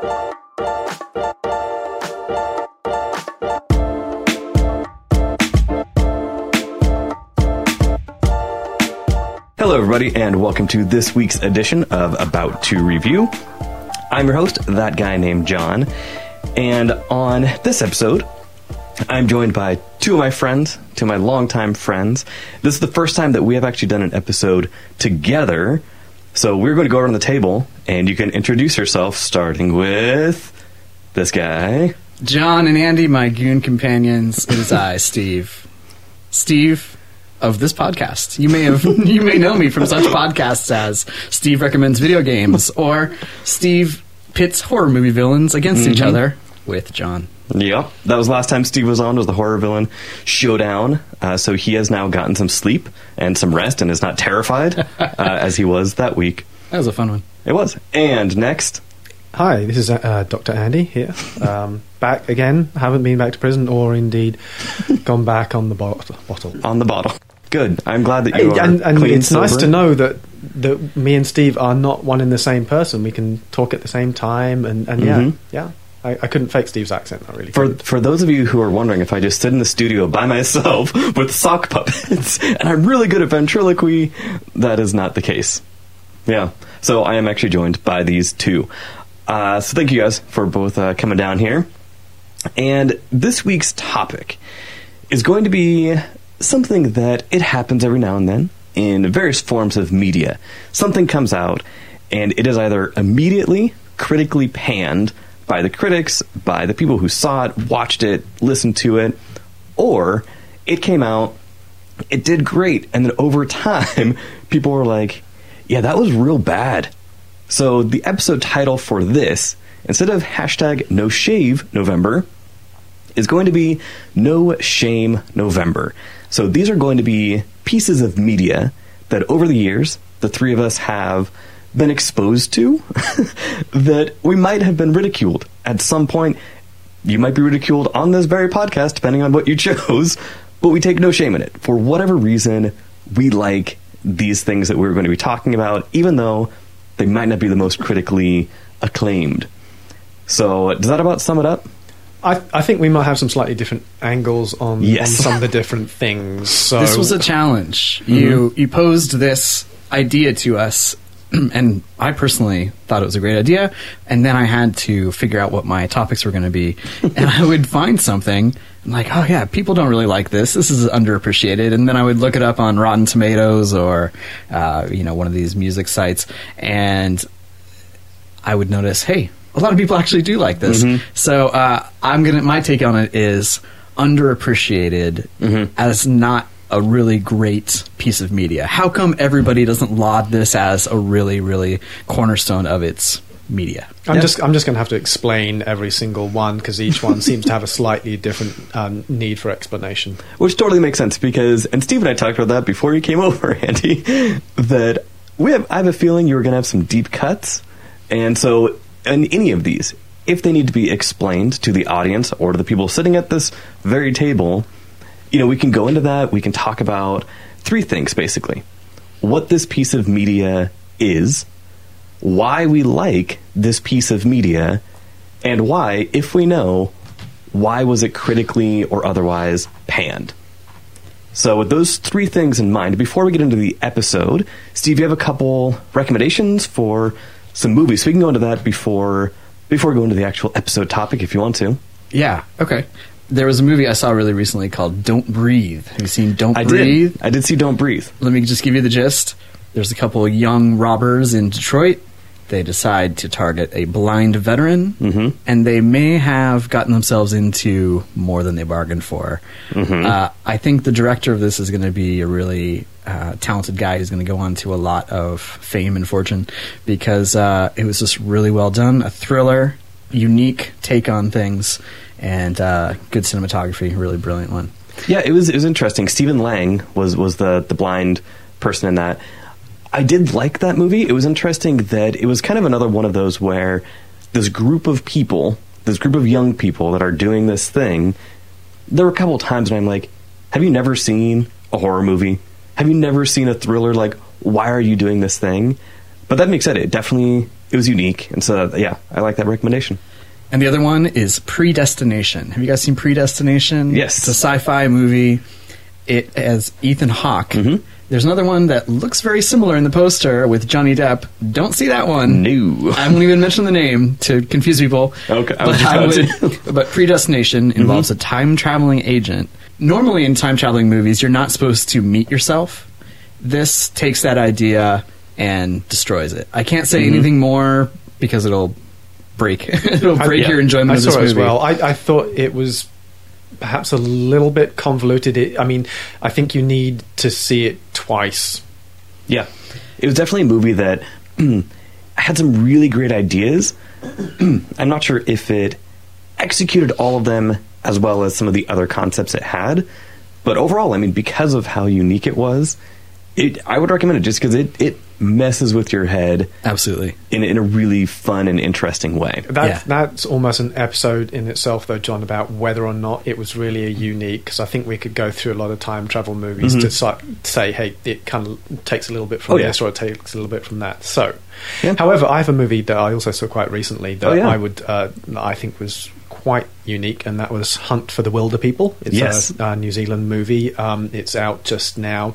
Hello, everybody, and welcome to this week's edition of About to Review. I'm your host, that guy named John, and on this episode, I'm joined by two of my friends, two of my longtime friends. This is the first time that we have actually done an episode together, so we're going to go around the table, and you can introduce yourself, starting with this guy. John and Andy, my goon companions. It is I, Steve. Steve of this podcast. You may have you may know me from such podcasts as Steve recommends video games or Steve pits horror movie villains against each other with John. Yep, that was last time Steve was on. Was the horror villain showdown? Uh, so he has now gotten some sleep and some rest, and is not terrified uh, as he was that week. That was a fun one. It was. And next, Hi, this is uh, Dr. Andy here. Um, back again. Haven't been back to prison or indeed gone back on the bot- bottle. on the bottle. Good. I'm glad that you are and and clean, it's nice to know that, that me and Steve are not one and the same person. We can talk at the same time, and, and yeah, Mhm. yeah. I, I couldn't fake Steve's accent. I really For couldn't. for those of you who are wondering if I just sit in the studio by myself with sock puppets and I'm really good at ventriloquy, that is not the case. Yeah. So I am actually joined by these two. Uh, so thank you guys for both uh, coming down here. And this week's topic is going to be something that it happens every now and then in various forms of media. Something comes out and it is either immediately critically panned by the critics, by the people who saw it, watched it, listened to it, or it came out, it did great, and then over time, people were like, yeah, that was real bad. So the episode title for this, instead of hashtag no shave November, is going to be No Shame November. So these are going to be pieces of media that over the years, the three of us have been exposed to that we might have been ridiculed at some point. You might be ridiculed on this very podcast, depending on what you chose, but we take no shame in it. For whatever reason, we like these things that we're going to be talking about, even though they might not be the most critically acclaimed. So, does that about sum it up? I, I think we might have some slightly different angles on, Yes. on some of the different things. So This was a challenge. You mm-hmm. you posed this idea to us, and I personally thought it was a great idea. And then I had to figure out what my topics were going to be, and I would find something. I'm like, oh yeah, people don't really like this. This is underappreciated. And then I would look it up on Rotten Tomatoes or uh, you know one of these music sites, and I would notice, hey, a lot of people actually do like this. So uh, I'm gonna. My take on it is underappreciated as not a really great piece of media. How come everybody doesn't laud this as a really, really cornerstone of its media? I'm Yeah. just I'm just going to have to explain every single one because each one seems to have a slightly different um, need for explanation. Which totally makes sense because, and Steve and I talked about that before you came over, Andy, that we have, I have a feeling you were going to have some deep cuts. And so, in any of these, if they need to be explained to the audience or to the people sitting at this very table, you know, we can go into that. We can talk about three things basically what this piece of media is, why we like this piece of media, and why, if we know, why was it critically or otherwise panned? So, with those three things in mind, before we get into the episode, Steve, you have a couple recommendations for some movies. We can go into that before before we go into the actual episode topic, if you want to. Yeah. Okay. There was a movie I saw really recently called Don't Breathe. Have you seen Don't I Breathe? did. I did see Don't Breathe. Let me just give you the gist. There's a couple of young robbers in Detroit. They decide to target a blind veteran, Mhm. and they may have gotten themselves into more than they bargained for. Uh, I think the director of this is going to be a really uh, talented guy who's going to go on to a lot of fame and fortune because uh, it was just really well done. A thriller, unique take on things, and uh, good cinematography. Really brilliant one. Yeah, it was it was interesting. Stephen Lang was was the the blind person in that. I did like that movie. It was interesting that it was kind of another one of those where this group of people, this group of young people that are doing this thing, there were a couple of times when I'm like, have you never seen a horror movie? Have you never seen a thriller? Like, why are you doing this thing? But that being said, it definitely it was unique, and so yeah, I like that recommendation. And the other one is Predestination. Have you guys seen Predestination? Yes. It's a sci-fi movie. It has Ethan Hawke. Mhm. There's another one that looks very similar in the poster with Johnny Depp. Don't see that one. No. I won't even mention the name to confuse people. Okay, but, I would- but Predestination involves a time traveling agent. Normally, in time traveling movies, you're not supposed to meet yourself. This takes that idea and destroys it. I can't say anything more because it'll break. it'll I- break yeah. your enjoyment I of saw this it movie. as well. I, I thought it was perhaps a little bit convoluted. It, I mean, I think you need to see it twice. Yeah, it was definitely a movie that had some really great ideas. I'm not sure if it executed all of them as well as some of the other concepts it had, but overall, I mean, because of how unique it was, it I would recommend it just because it it messes with your head Absolutely. in in a really fun and interesting way. That, Yeah. That's almost an episode in itself, though, John, about whether or not it was really a unique. Because I think we could go through a lot of time travel movies to si- say, hey, it kind of takes a little bit from Oh, yeah. this or it takes a little bit from that. So, Yeah. however, I have a movie that I also saw quite recently that Oh, yeah. I would, uh, I think was quite unique, and that was Hunt for the Wilderpeople. It's Yes. a, a New Zealand movie. Um, it's out just now.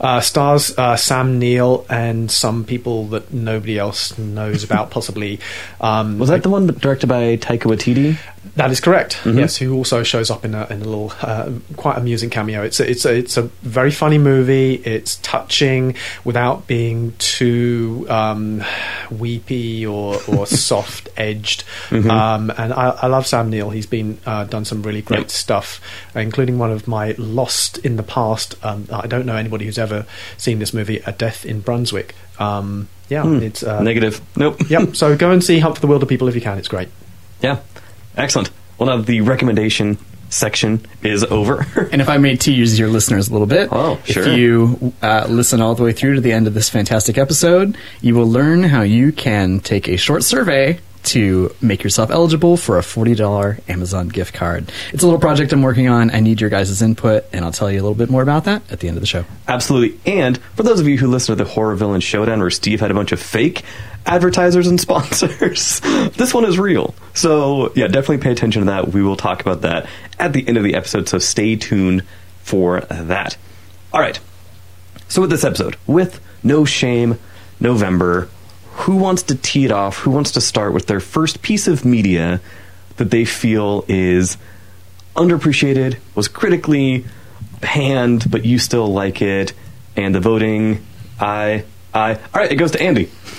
Uh, stars uh, Sam Neill and some people that nobody else knows about, possibly. Um, Was that the one directed by Taika Waititi? that is correct. Mhm. Yes, who also shows up in a, in a little uh, quite amusing cameo. It's a, it's a, it's a very funny movie. It's touching without being too um, weepy or, or soft edged. Um, and I, I love Sam Neill. He's been uh, done some really great Yep. stuff, including one of my lost in the past. Um, I don't know anybody who's ever seen this movie, A Death in Brunswick. Um, yeah, Hmm. it's uh, Negative. Nope. yep. So go and see Hunt for the Wilderpeople if you can. It's great. yeah. Excellent. Well, now the recommendation section is over. And if I may tease your listeners a little bit, Oh, sure. if you uh, listen all the way through to the end of this fantastic episode, you will learn how you can take a short survey to make yourself eligible for a $40 Amazon gift card. It's a little project I'm working on. I need your guys' input, and I'll tell you a little bit more about that at the end of the show. Absolutely. And for those of you who listen to the Horror Villain Showdown, where Steve had a bunch of fake advertisers and sponsors, this one is real. So, yeah, definitely pay attention to that. We will talk about that at the end of the episode, so stay tuned for that. All right. So, with this episode, with No Shame November, who wants to tee it off? Who wants to start with their first piece of media that they feel is underappreciated, was critically panned, but you still like it, and the voting, I, I. All right, it goes to Andy.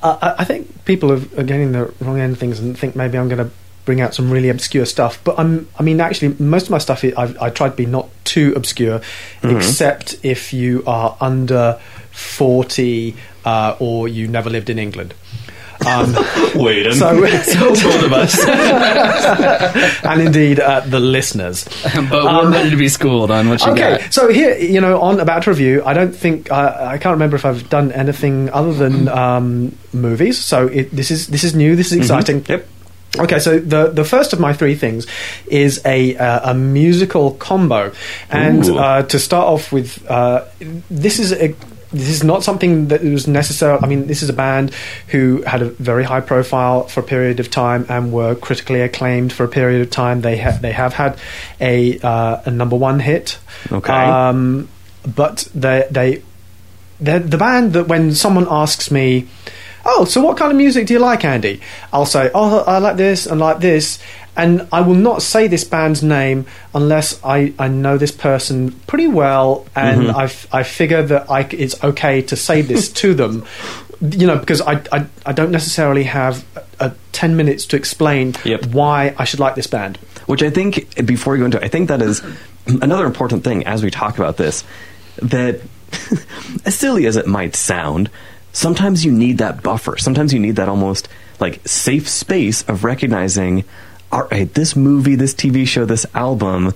I I think people are getting the wrong end of things and think maybe I'm going to bring out some really obscure stuff. But I'm, I mean, actually, most of my stuff I, I, I try to be not too obscure, mm-hmm. except if you are under forty uh, or you never lived in England. Um, Wait, so, both of us. and indeed uh, the listeners. but we're ready to be schooled on what you Okay, got. so here, you know, on About to Review, I don't think uh, I can't remember if I've done anything other than um, movies. So it, this is this is new. This is exciting. Yep. Okay, so the the first of my three things is a uh, a musical combo, and uh, to start off with, uh, this is a. This is not something that was necessary. I mean, this is a band who had a very high profile for a period of time and were critically acclaimed for a period of time. They ha- they have had a uh, a number one hit. Okay. Um, but they they they're the band that when someone asks me, "Oh, so what kind of music do you like, Andy?" I'll say, "Oh, I like this and like this," and I will not say this band's name unless I, I know this person pretty well and Mhm. I, f- I figure that I it's okay to say this to them. You know, because I, I, I don't necessarily have uh, 10 minutes to explain Yep. why I should like this band. Which I think, before you go into it, I think that is another important thing as we talk about this. That, as silly as it might sound, sometimes you need that buffer. Sometimes you need that almost like safe space of recognizing, all right, this movie, this TV show, this album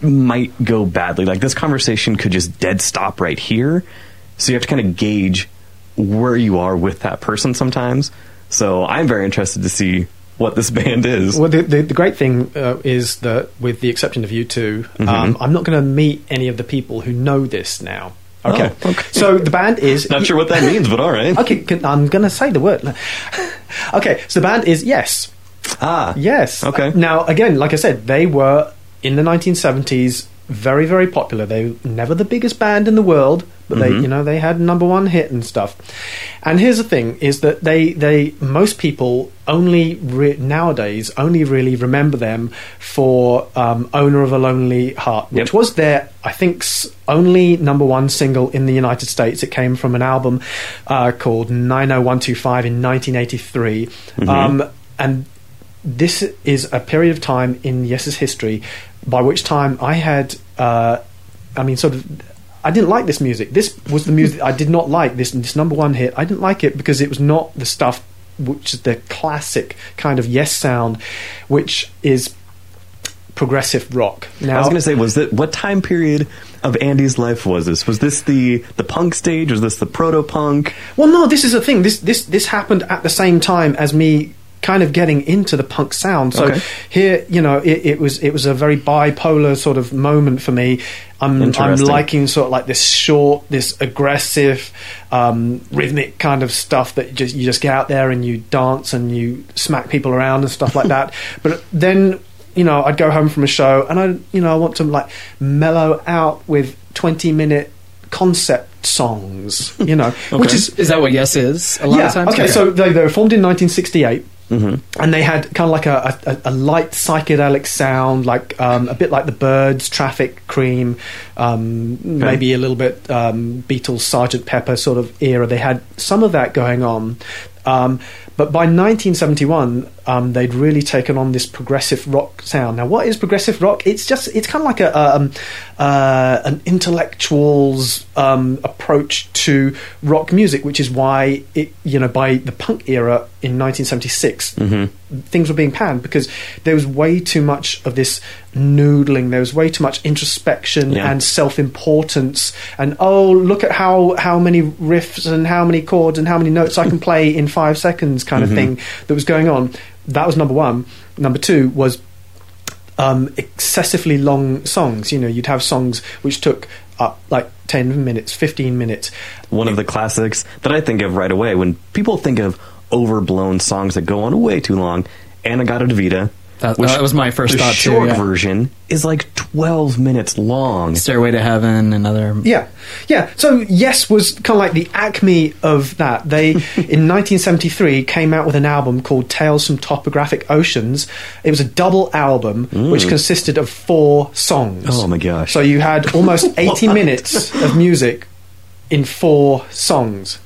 might go badly. Like this conversation could just dead stop right here. So you have to kind of gauge where you are with that person sometimes. So I'm very interested to see what this band is. Well, the, the, the great thing uh, is that, with the exception of you 2 um, I'm not going to meet any of the people who know this now. Okay. Oh, okay. So the band is Not sure what that means, but all right. Okay, I'm going to say the word. okay, so the band is Yes. Ah. Yes. Okay. Now, again, like I said, they were in the 1970s very, very popular. They were never the biggest band in the world, but they, Mhm. you know, they had number one hit and stuff. And here's the thing: is that they, they, most people only re- nowadays only really remember them for um, "Owner of a Lonely Heart," which Yep. was their, I think, only number one single in the United States. It came from an album uh, called 90125 in 1983. Um, and this is a period of time in Yes's history by which time I had, uh, I mean, sort of, I didn't like this music. This was the music I did not like. This this number one hit, I didn't like it because it was not the stuff which is the classic kind of Yes sound, which is progressive rock. Now, I was going to say, was that what time period of Andy's life was this? Was this the the punk stage? Was this the proto punk? Well, no, this is the thing. This this this happened at the same time as me kind of getting into the punk sound. So Okay. here, you know, it, it was it was a very bipolar sort of moment for me. I'm I'm liking sort of like this short, this aggressive, um, rhythmic kind of stuff that you just you just get out there and you dance and you smack people around and stuff like that. But then. You know, I'd go home from a show, and I, you know, I want to like mellow out with twenty-minute concept songs. You know, which is Is that what Yes is? A lot yeah. of times. Okay, so they, they were formed in 1968. Mm-hmm. And they had kind of like a, a, a light psychedelic sound, like um, a bit like the Byrds, Traffic, Cream, um, maybe a little bit um, Beatles, Sergeant Pepper sort of era. They had some of that going on, um, but by 1971, um, they'd really taken on this progressive rock sound. Now, what is progressive rock? It's just it's kind of like a um, uh, an intellectual's um, approach to rock music, which is why it you know by the punk era in 1976 things were being panned because there was way too much of this noodling. There was way too much introspection Yeah. and self-importance. And oh, look at how how many riffs and how many chords and how many notes I can play in five seconds, kind of thing that was going on. That was number one. Number two was um, excessively long songs. You know, you'd have songs which took up like 10 minutes, 15 minutes. One of the classics that I think of right away when people think of overblown songs that go on way too long. De Vita. That- that was my first the thought, too, short yeah. version is like 12 minutes long. Stairway to Heaven, another. Yeah, yeah. So Yes was kind of like the acme of that. They in 1973 came out with an album called Tales from Topographic Oceans. It was a double album which mm. consisted of four songs. Oh my gosh. So you had almost 80 minutes of music in four songs,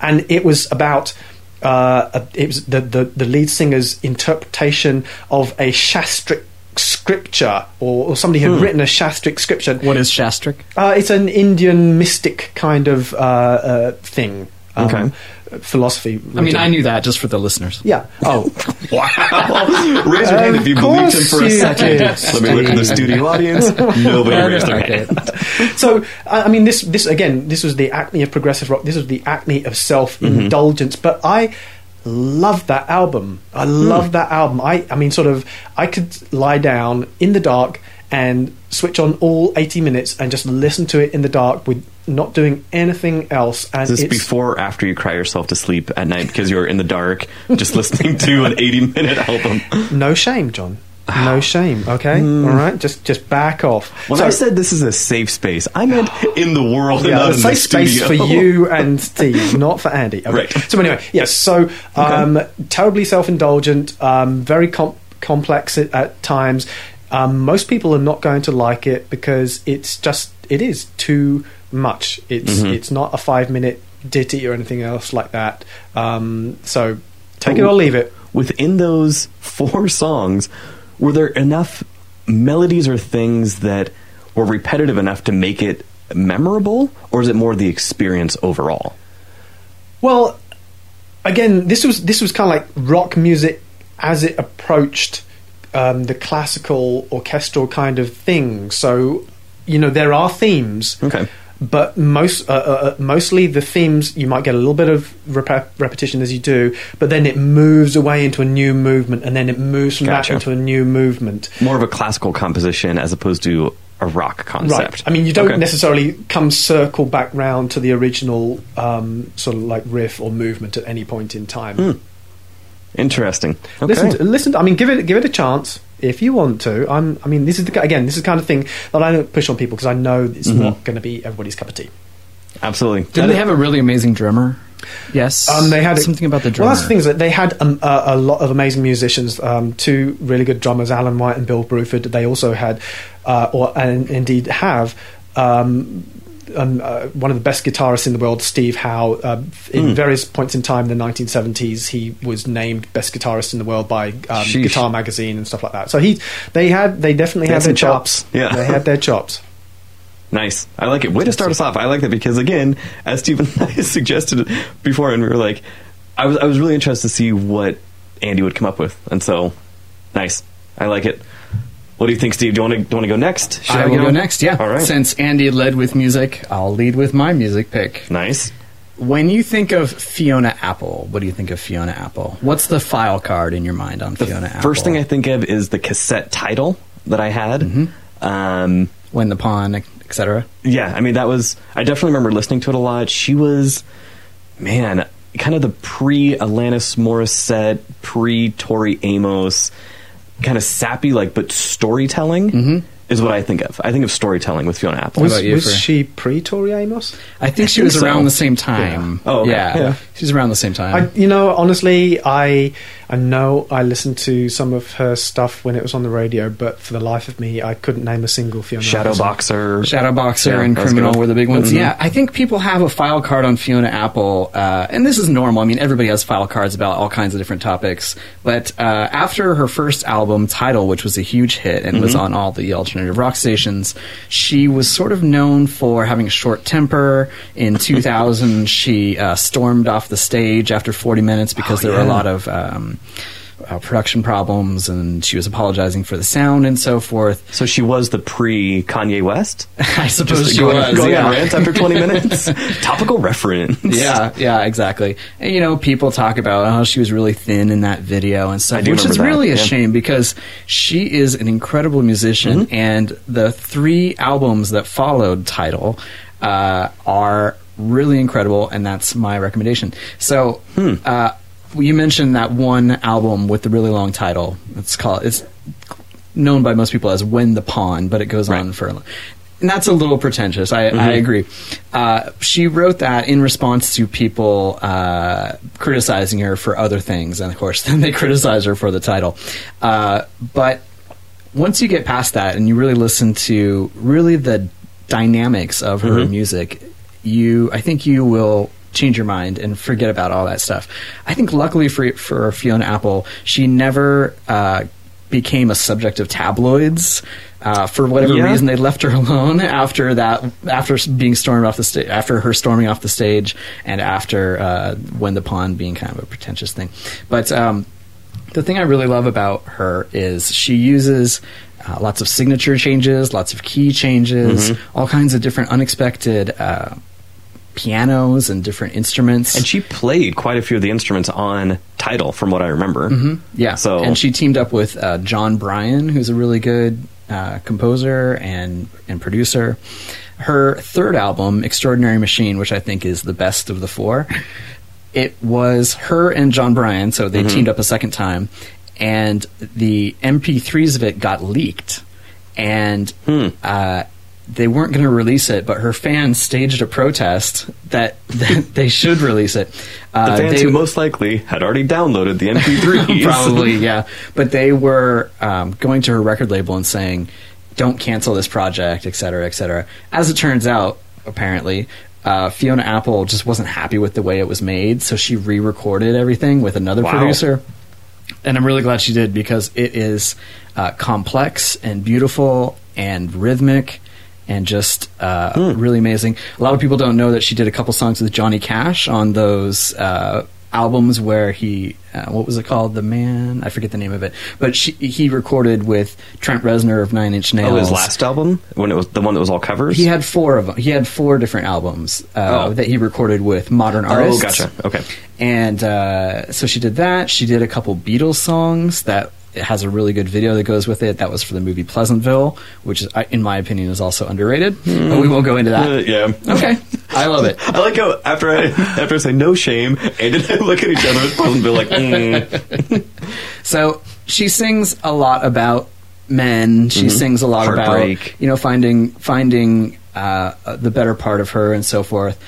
and it was about. Uh, it was the, the, the lead singer's interpretation of a shastric scripture, or, or somebody had written a shastric scripture. What is Shastric? Uh, it's an Indian mystic kind of uh, uh, thing. Um, Okay. Philosophy. I mean, I knew that just for the listeners. Yeah. Oh, Wow. Raise your hand if you believed him for a second. did, Let me look at the studio audience. Nobody raised their hand. so I I mean, this this again, this was the acme of progressive rock. This was the acme of self indulgence. Mm-hmm. But I love that album. I hmm. love that album. I I mean, sort of, I could lie down in the dark and switch on all 80 minutes and just listen to it in the dark with not doing anything else and Is this it's before or after you cry yourself to sleep at night because you're in the dark just listening to an 80 minute album? no shame john no shame okay all right just just back off When So- I said this is a safe space, I meant in the world yeah, not a in the safe space studio. for you and Steve, not for Andy. Okay. Right. So anyway, yes. So um, terribly self-indulgent, um, very com- complex at, at times. Um, most people are not going to like it because it's just it is too much. It's Mm-hmm. it's not a five-minute ditty or anything else like that. Um, so take it or leave it. Within those four songs, were there enough melodies or things that were repetitive enough to make it memorable, or is it more the experience overall? Well, again, this was this was kind of like rock music as it approached um, the classical orchestral kind of thing. So, you know, there are themes, Okay. but most uh, uh, uh, mostly the themes you might get a little bit of rep- repetition as you do, but then it moves away into a new movement, and then it moves from Gotcha. that into a new movement. More of a classical composition as opposed to a rock concept. Right. I mean, you don't Okay. necessarily come circle back round to the original um, sort of like riff or movement at any point in time. Interesting. Okay. Listen, to, listen. To, I mean, give it give it a chance if you want to. I'm. I mean, this is the again. This is the kind of thing that I don't push on people because I know it's Mm-hmm. not going to be everybody's cup of tea. Absolutely. Didn't they have a really amazing drummer? Yes. Um, they had a- something about the drummer. Well, that's the thing is that they had um, a, a lot of amazing musicians. Um, two really good drummers, Alan White and Bill Bruford. They also had, uh, or and indeed have. Um, um, uh, one of the best guitarists in the world, Steve Howe. Uh, in Hmm. various points in time in the 1970s, he was named best guitarist in the world by um, Guitar Magazine and stuff like that. So he, they had, they definitely They had had their chops. chops. Yeah. they had their chops. Nice. I like it. Way to start us off. I like that because again, as Stephen and I suggested before, and we were like, I was I was really interested to see what Andy would come up with, and so nice. I like it. What do you think, Steve? Do you want to do you want to go next? Should I will go next. Yeah. All right. Since Andy led with music, I'll lead with my music pick. nice. When you think of Fiona Apple, what do you think of Fiona Apple? What's the file card in your mind on Fiona Apple? First thing I think of is the cassette title that I had. Mm-hmm. Um, when the pawn, etc. yeah, I mean that was. I definitely remember listening to it a lot. She was, man, kind of the pre Alanis Morissette, pre Tori Amos, kind of sappy, like but storytelling mm-hmm. is what I think of. I think of storytelling with Fiona Apple. Was, you, was Fred? she pre Tori Amos? I think she think was so. around the same time. Yeah. Oh, okay. yeah. Yeah. She's around the same time. I, you know, honestly, I I know I listened to some of her stuff when it was on the radio, but for the life of me, I couldn't name a single Fiona. Shadow Apple. Boxer. Shadowboxer Yeah, and Criminal were the big ones. Mhm. Yeah, I think people have a file card on Fiona Apple, uh, and this is normal. I mean, everybody has file cards about all kinds of different topics. But uh, after her first album, Tidal, which was a huge hit and was on all the alternative rock stations, she was sort of known for having a short temper. In 2000, she uh, stormed off the stage after 40 minutes because Oh, there were a lot of. Um, uh, production problems, and she was apologizing for the sound and so forth. So she was the pre Kanye West. I suppose Just she going, was. going yeah. on rants after 20 minutes. Topical reference. yeah, yeah, exactly. And, you know, people talk about how she was really thin in that video and I stuff, which is that, really a yeah. shame because she is an incredible musician, Mm-hmm. and the three albums that followed Tidal uh, are really incredible, and that's my recommendation. So, Hmm. uh, you mentioned that one album with the really long title. It's called. It's known by most people as "When the Pawn," but it goes Right. Mm-hmm. on for. a long And that's a little pretentious. I, I agree. Uh, she wrote that in response to people uh, criticizing her for other things, and of course, then they criticize her for the title. Uh, but once you get past that and you really listen to really the dynamics of her Mhm. music, you I think you will change your mind and forget about all that stuff. I think luckily for for Fiona Apple, she never uh, became a subject of tabloids. Uh, for whatever Yeah. reason, they left her alone after that. After being stormed off the stage, after her storming off the stage, and after uh, when the pawn being kind of a pretentious thing. But um, the thing I really love about her is she uses uh, lots of signature changes, lots of key changes, Mm-hmm. all kinds of different unexpected uh, pianos and different instruments. And she played quite a few of the instruments on Tidal, from what I remember. yeah, So and she teamed up with uh, Jon Brion, who's a really good uh, composer and and producer. Her third album, Extraordinary Machine, which I think is the best of the four, it was her and Jon Brion, so they teamed up a second time, and the MP3s of it got leaked, and uh, they weren't going to release it, but her fans staged a protest that, that they should release it. the Uh, fans they- who most likely had already downloaded the MP3s. Probably, yeah. But they were um, going to her record label and saying, "Don't cancel this project, et cetera, et cetera." As it turns out, apparently, uh, Fiona Apple just wasn't happy with the way it was made, so she re-recorded everything with another Wow. producer. And I'm really glad she did because it is uh, complex and beautiful and rhythmic and just uh, Hmm. really amazing. A lot of people don't know that she did a couple songs with Johnny Cash on those uh, albums where he, uh, what was it called? The Man? I forget the name of it. But she, he recorded with Trent Reznor of Nine Inch Nails. Oh, his last album when it was the one that was all covers. He had four of them. He had four different albums uh, Oh. that he recorded with modern artists. oh, gotcha. Okay. And uh, so she did that. She did a couple Beatles songs that it has a really good video that goes with it. That was for the movie Pleasantville, which is, in my opinion, is also underrated. But we won't go into Uh, that. yeah. Okay, I love it. I like how after I after I say no shame, and then I look at each other with Pleasantville like, mm. So she sings a lot about men. She sings a lot about Mm-hmm. You know finding finding uh, uh, the better part of her and so forth.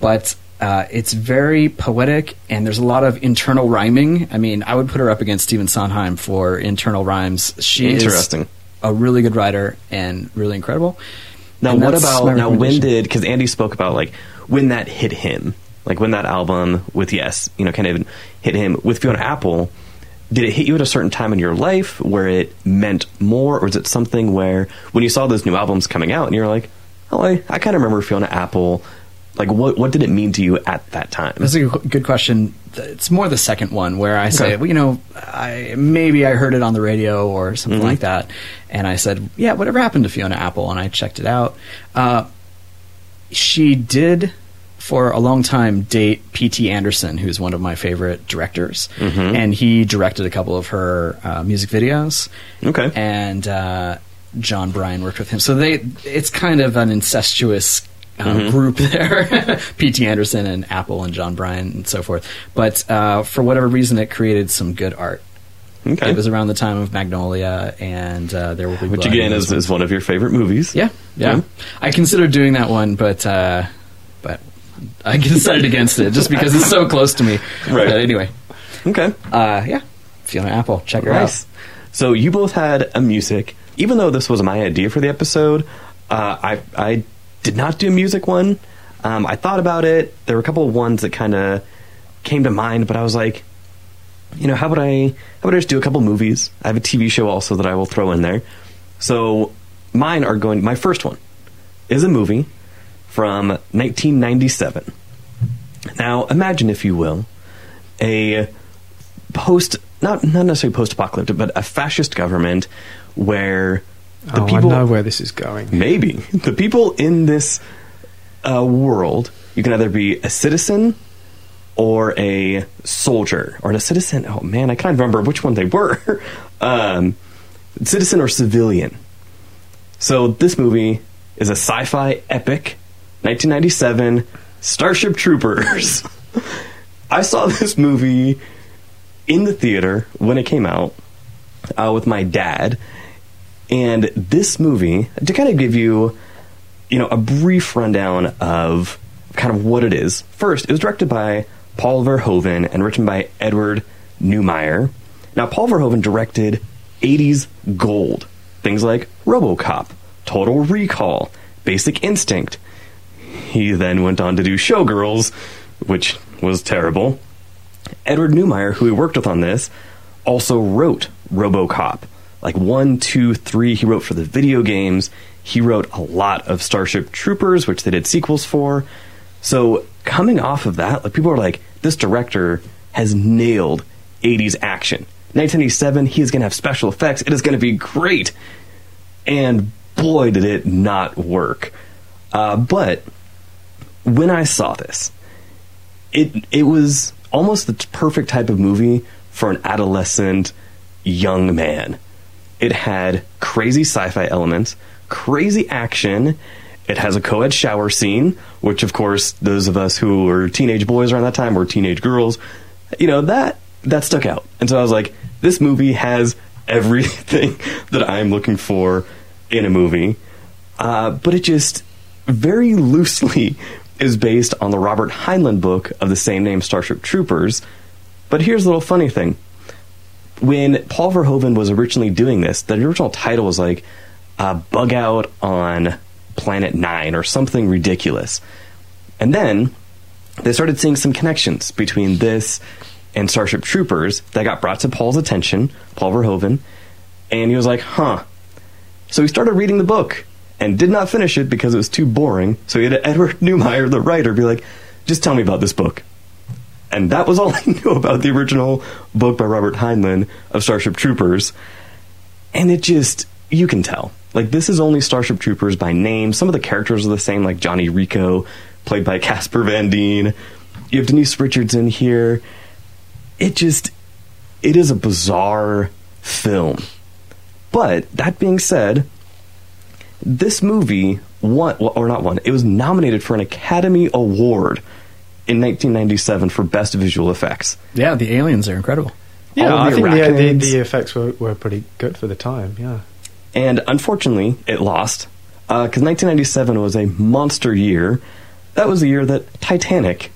But uh, it's very poetic, and there's a lot of internal rhyming. I mean, I would put her up against Stephen Sondheim for internal rhymes. She Interesting. is a really good writer and really incredible. Now, And what about now? When did because Andy spoke about like when that hit him, like when that album with Yes, you know, kind of hit him with Fiona Apple. Did it hit you at a certain time in your life where it meant more, or is it something where when you saw those new albums coming out and you're like, oh, I, I kind of remember Fiona Apple. Like, what what did it mean to you at that time? That's a good- question. It's more the second one where I say, Okay. well, you know, I maybe I heard it on the radio or something Mm-hmm. like that, and I said, yeah, whatever happened to Fiona Apple, and I checked it out. Uh, she did for a long time date P.T. Anderson, who's one of my favorite directors, Mm-hmm. and he directed a couple of her uh, music videos. Okay. and uh, Jon Brion worked with him, so they it's kind of an incestuous. Um, Mm-hmm. Group there, P.T. Anderson and Apple and Jon Brion and so forth. But uh, for whatever reason, it created some good art. Okay. It was around the time of Magnolia and uh, There Will Be Which again is, is one of your favorite movies. yeah, yeah. Yeah. I considered doing that one, but uh, but I decided against it just because it's so close to me. Right. But anyway, Okay. uh, yeah, Fiona Apple, check her Nice. So you both had a music. Even though this was my idea for the episode, uh, I I did not do a music one. Um, I thought about it. There were a couple of ones that kind of came to mind, but I was like, you know, how about I how would I just do a couple movies? I have a TV show also that I will throw in there. So mine are going. My first one is a movie from 1997. Now imagine, if you will, a post not not necessarily post apocalyptic, but a fascist government where the oh, people I know where this is going. maybe the people in this uh, world you can either be a citizen or a soldier or a citizen. Oh man, I can't remember which one they were. um, citizen or civilian. So this movie is a sci-fi epic, 1997 Starship Troopers. I saw this movie in the theater when it came out uh, with my dad, and this movie to kind of give you, you know, a brief rundown of kind of what it is. First, it was directed by Paul Verhoeven and written by Edward Neumeier. Now, Paul Verhoeven directed 80s gold, things like RoboCop, Total Recall, Basic Instinct. He then went on to do Showgirls, which was terrible. Edward Neumeier, who he worked with on this, also wrote RoboCop. Like one, two, three, he wrote for the video games. He wrote a lot of Starship Troopers, which they did sequels for. So coming off of that, like people are like, this director has nailed 80s action. 1987, he is going to have special effects. It is going to be great. And boy, did it not work. Uh, but when I saw this, it it was almost the perfect type of movie for an adolescent young man. It had crazy sci-fi elements, crazy action. It has a co-ed shower scene, which of course those of us who were teenage boys around that time were teenage girls. You know, that that stuck out. And so I was like, this movie has everything that I'm looking for in a movie. Uh, but it just very loosely is based on the Robert Heinlein book of the same name, Starship Troopers. But here's a little funny thing. When Paul Verhoeven was originally doing this, the original title was like uh, Bug Out on Planet Nine or something ridiculous. And then they started seeing some connections between this and Starship Troopers that got brought to Paul's attention, Paul Verhoeven, and he was like, huh. So he started reading the book and did not finish it because it was too boring. So he had Edward Neumeier, the writer, be like, just tell me about this book. And that was all I knew about the original book by Robert Heinlein of Starship Troopers. And it just, you can tell. Like, this is only Starship Troopers by name. Some of the characters are the same, like Johnny Rico, played by Casper Van Dien. You have Denise Richards in here. It just, it is a bizarre film. But that being said, this movie won, or not won, it was nominated for an Academy Award in 1997 for Best Visual Effects. Yeah, the aliens are incredible. Yeah, All I think the, the, the effects were, were pretty good for the time. Yeah. And unfortunately, it lost because 1997 was a monster year. That was the year that Titanic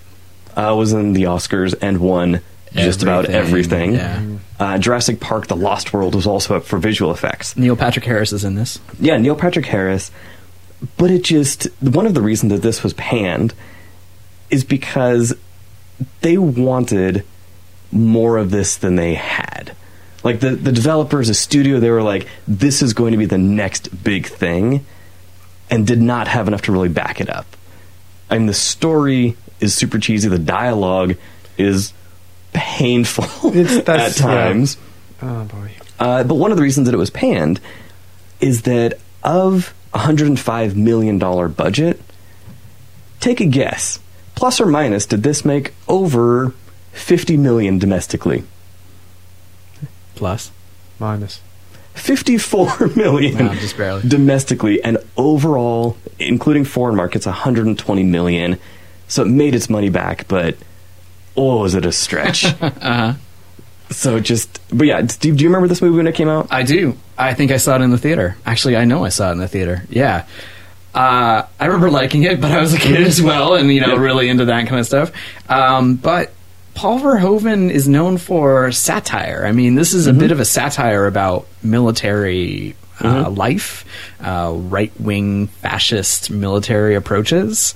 uh, was in the Oscars and won just about Everything, everything. yeah. Uh, Jurassic Park: The Lost World was also up for visual effects. Neil Patrick Harris is in this. Yeah, Neil Patrick Harris. But it just one of the reasons that this was panned is because they wanted more of this than they had. Like the the developers, the studio, they were like, "This is going to be the next big thing," and did not have enough to really back it up. I mean, the story is super cheesy. The dialogue is painful It's- at that's- yeah. times. Oh boy. Uh, but one of the reasons that it was panned is that of a $105 million budget, take a guess. Plus or minus, did this make over 50 million domestically? Plus, Minus. 54 million Wow, just barely. domestically, and overall, including foreign markets, 120 million. So it made its money back, but oh, was it a stretch? uh-huh. so just, but yeah, Steve, do you remember this movie when it came out? I do. I think I saw it in the theater. Actually, I know I saw it in the theater. Yeah. Uh, I remember liking it, but I was a kid as well, and you know, really into that kind of stuff. Um, but Paul Verhoeven is known for satire. I mean, this is a bit of a satire about military uh, life, uh, right wing fascist military approaches.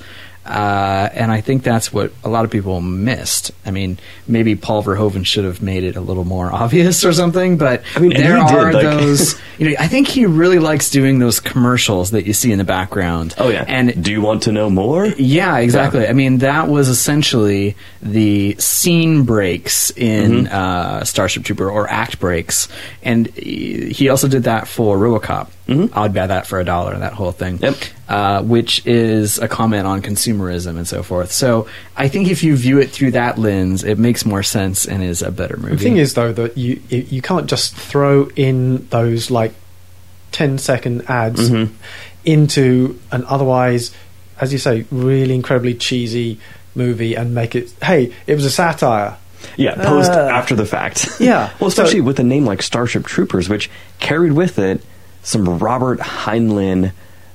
Uh, and I think that's what a lot of people missed. I mean, maybe Paul Verhoeven should have made it a little more obvious or something, but I mean, there he did, are like- those. You know, I think he really likes doing those commercials that you see in the background. Oh yeah. and do you want to know more? yeah, exactly. I mean, that was essentially the scene breaks in Mm-hmm. uh, Starship Trooper or act breaks, and he he also did that for RoboCop. I'd buy that for a dollar. That whole thing. Mm-hmm. Yep. Uh, which is a comment on consumerism and so forth. So I think if you view it through that lens, it makes more sense and is a better movie. The thing is, though, that you you you can't just throw in those like 10 second ads Mhm. into an otherwise, as you say, really incredibly cheesy movie and make it. Hey, it was a satire. Yeah, post Uh, after the fact. yeah, well, so- especially with a name like Starship Troopers, which carried with it some Robert Heinlein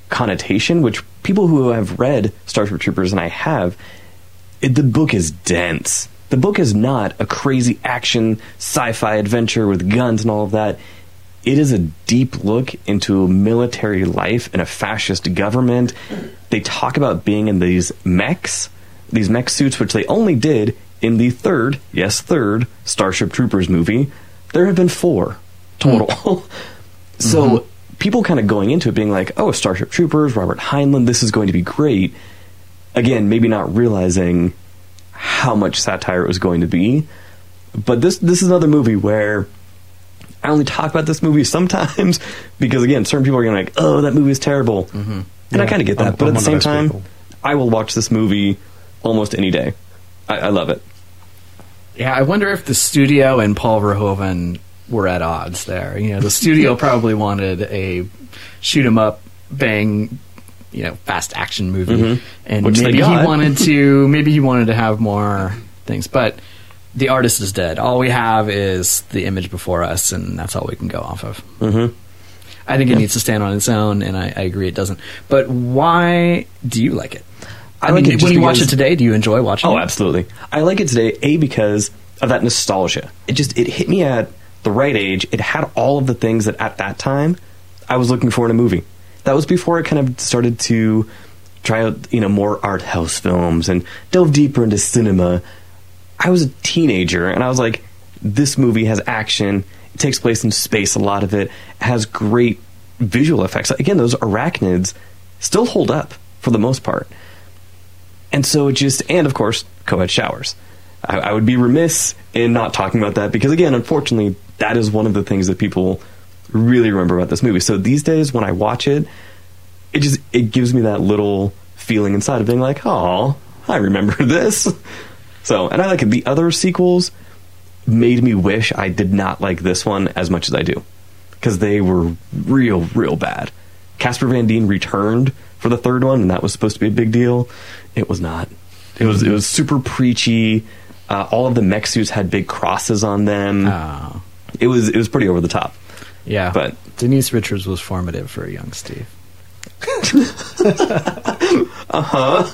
connotation, which people who have read Starship Troopers, and I have, it, the book is dense. The book is not a crazy action sci-fi adventure with guns and all of that. It is a deep look into military life in a fascist government. They talk about being in these mechs, these mech suits, which they only did in the third, yes, third Starship Troopers movie. There have been four total. so mm-hmm. People kind of going into it being like, oh, Starship Troopers, Robert Heinlein, this is going to be great. Again, maybe not realizing how much satire it was going to be. But this this is another movie where I only talk about this movie sometimes because again, certain people are going to like, "Oh, that movie is terrible," mm-hmm. and I kind of get that. I'm- but I'm at the same time, people. I will watch this movie almost any day. I, I love it. Yeah, I wonder if the studio and Paul Verhoeven were at odds there. You know, the studio probably wanted a shoot 'em up, bang, you know, fast action movie, Mhm. and Which maybe he wanted to, maybe he wanted to have more things, but. The artist is dead. All we have is the image before us, and that's all we can go off of. hmm I think it needs to stand on its own, and I, I agree it doesn't. But why do you like it? I I, like mean, it when you watch it today, do you enjoy watching it? Oh, it? absolutely. I like it today. A because of that nostalgia. It just it hit me at the right age. It had all of the things that at that time I was looking for in a movie. That was before I kind of started to try out you know more art house films and delve deeper into cinema. I was a teenager and I was like, this movie has action. It takes place in space. A lot of it has great visual effects. Again, those arachnids still hold up for the most part. And so it just, and of course, co-ed showers. I, I would be remiss in not talking about that because, again, unfortunately, that is one of the things that people really remember about this movie. So these days, when I watch it, it just it gives me that little feeling inside of being like, oh, I remember this. So, and I like it. The other sequels, made me wish I did not like this one as much as I do because they were real, real bad. Casper Van Dien returned for the third one, and that was supposed to be a big deal. It was not. It was it was super preachy. Uh, all of the mech suits had big crosses on them. Oh. It was it was pretty over the top. Yeah. But- Denise Richards was formative for a young Steve. Uh-huh.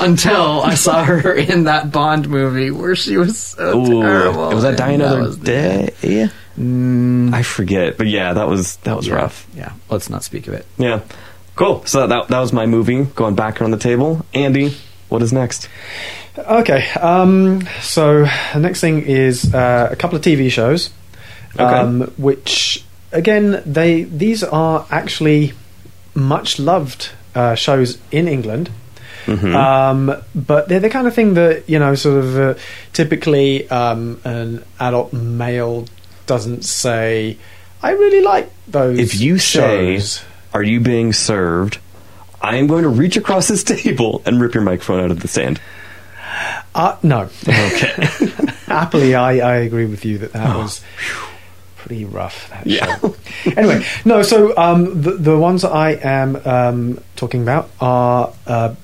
Until I saw her in that Bond movie where she was so Ooh, terrible. was that Die and Another was the- Day? I forget, but yeah, that was that was yeah, rough. Yeah, let's not speak of it. Yeah, cool. So that that was my movie. Going back around the table, Andy, what is next? Okay, um, so the next thing is uh, a couple of TV shows, Okay. um, which again they these are actually much loved uh, shows in England. Mhm. Um, but they're the kind of thing that you know, sort of uh, typically um, an adult male doesn't say. I really like those. if you say, "Are you being served?" I am going to reach across this table and rip your microphone out of the stand. uh, no, Okay. happily, I, I agree with you that that Oh, was pretty rough. That Yeah. show. anyway, no. So um, the the ones I am um, talking about are uh,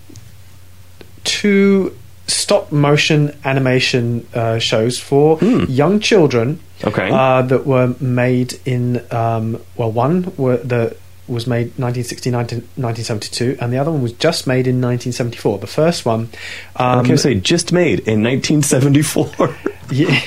two stop motion animation uh, shows for Hmm. young children. Okay. Uh, that were made in um, well, one were the was made 1969 to 1972, and the other one was just made in 1974. The first one, um, going to say just made in 1974. yeah,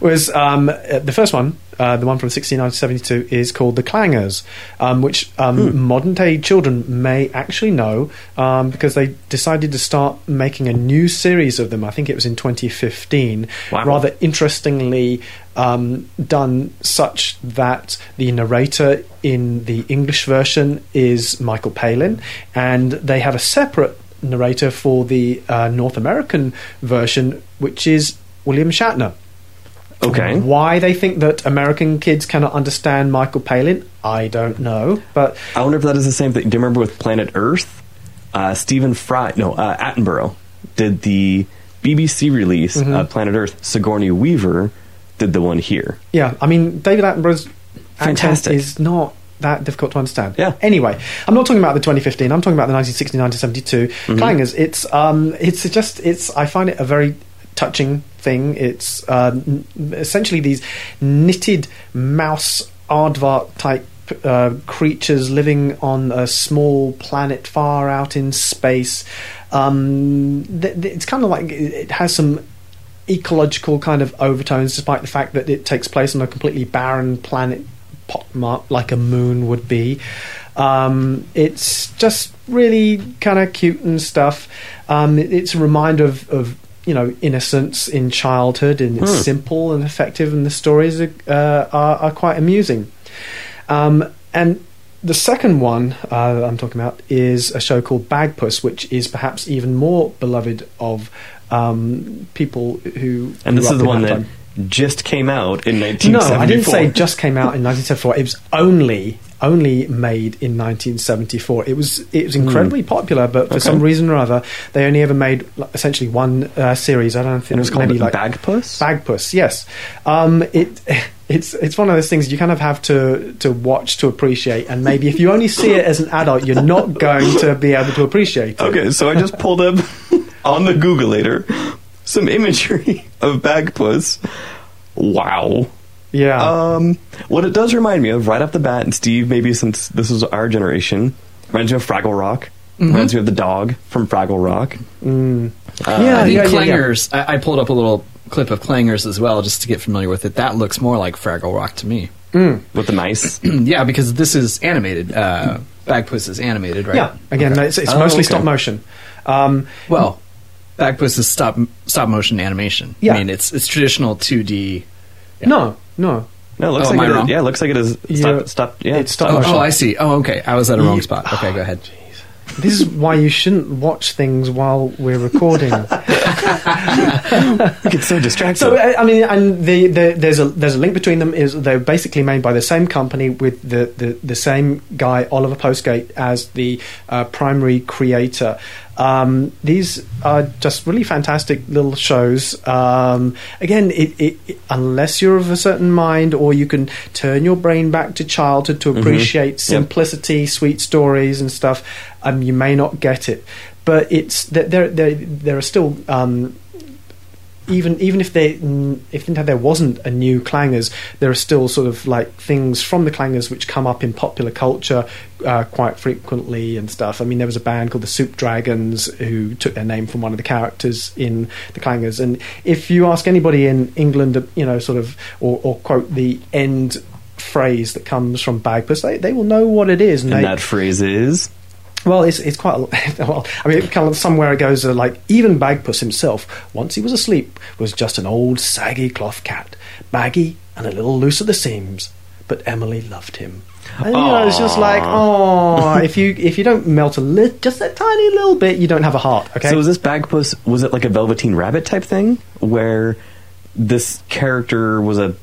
was um, uh, the first one, uh, the one from 1672, is called The Clangers, um, which um, modern day children may actually know um, because they decided to start making a new series of them. I think it was in 2015. Wow. Rather interestingly um, done, such that the narrator in the English version is Michael Palin, and they have a separate narrator for the uh, North American version, which is William Shatner. Okay. Why they think that American kids cannot understand Michael Palin, I don't know. But I wonder if that is the same thing. Do you remember with Planet Earth? Uh, Stephen Fry, no, uh, Attenborough did the BBC release Mhm. of Planet Earth. Sigourney Weaver did the one here. yeah, I mean, David Attenborough's Fantastic. is not that difficult to understand. Yeah. Anyway, I'm not talking about the 2015. I'm talking about the 1969 to 72 Mm-hmm. clangers. It's um, it's just it's. I find it a very touching thing. It's um, essentially these knitted mouse aardvark type. Uh, creatures living on a small planet far out in space. Um, th- th- it's kind of like it has some ecological kind of overtones, despite the fact that it takes place on a completely barren planet, like a moon would be. Um, it's just really kind of cute and stuff. Um, it- it's a reminder of, of you know innocence in childhood, and it's Hmm. simple and effective, and the stories are, uh, are, are quite amusing. Um, and the second one uh, I'm talking about is a show called Bagpuss, which is perhaps even more beloved of um, people who. And this is the one that time. just came out in 1974. No, 1974. I didn't say just came out in 1974. It was only only made in 1974. It was it was incredibly popular, but for Hmm. Okay. some reason or other, they only ever made like, essentially one uh, series. I don't think And it was called maybe like Bagpuss? Bagpuss, yes. Um, it it's it's one of those things you kind of have to to watch to appreciate, and maybe if you only see it as an adult, you're not going to be able to appreciate it. Okay, so I just pulled up on the Googleator some imagery of Bagpuss. Wow. Yeah. Um, what it does remind me of right off the bat, and Steve, maybe since this is our generation, reminds me of Fraggle Rock. Reminds me of the dog from Fraggle Rock. Mm. Uh, Yeah, I think yeah, yeah, yeah. Clangers. I, I pulled up a little clip of Clangers as well, just to get familiar with it. That looks more like Fraggle Rock to me. With the mice. yeah, because this is animated. Uh, Bagpuss is animated, right? Yeah. Again, Okay. it's, it's Oh, mostly okay. stop motion. Um, Well, Bagpuss is stop stop motion animation. Yeah. I mean, it's it's traditional 2D. Yeah. No, no. No, it looks Oh, am like I it is, wrong? yeah, it looks like it is. Yeah. Stop, stop, yeah, It's stop Oh, motion. oh, I see. Oh, okay. I was at a wrong spot. Okay, go ahead. This is why you shouldn't watch things while we're recording. It gets so distracted. So uh, I mean, and the, the there's a there's a link between them. Is they're basically made by the same company with the the, the same guy Oliver Postgate as the uh, primary creator. Um, these are just really fantastic little shows. Um, again, it, it, it- unless you're of a certain mind, or you can turn your brain back to childhood to appreciate simplicity, sweet stories, and stuff, um, you may not get it. But it's there. There, there, there are still. Um, even even if they if there wasn't a new clangers, there are still sort of like things from the clangers which come up in popular culture uh, quite frequently and stuff. I mean, there was a band called the Soup Dragons who took their name from one of the characters in the clangers. And if you ask anybody in England, you know, sort of or, or quote the end phrase that comes from Bagpuss, they they will know what it is. And they, that phrase is well, it's it's quite a, well. I mean, kind of somewhere it goes uh, like even Bagpuss himself, once he was asleep, was just an old saggy cloth cat, baggy and a little loose at the seams. But Emily loved him. And, you know, it's just like, oh, if you if you don't melt a lit, just a tiny little bit, you don't have a heart. Okay. So was this Bagpuss? Was it like a Velveteen Rabbit type thing, where this character was a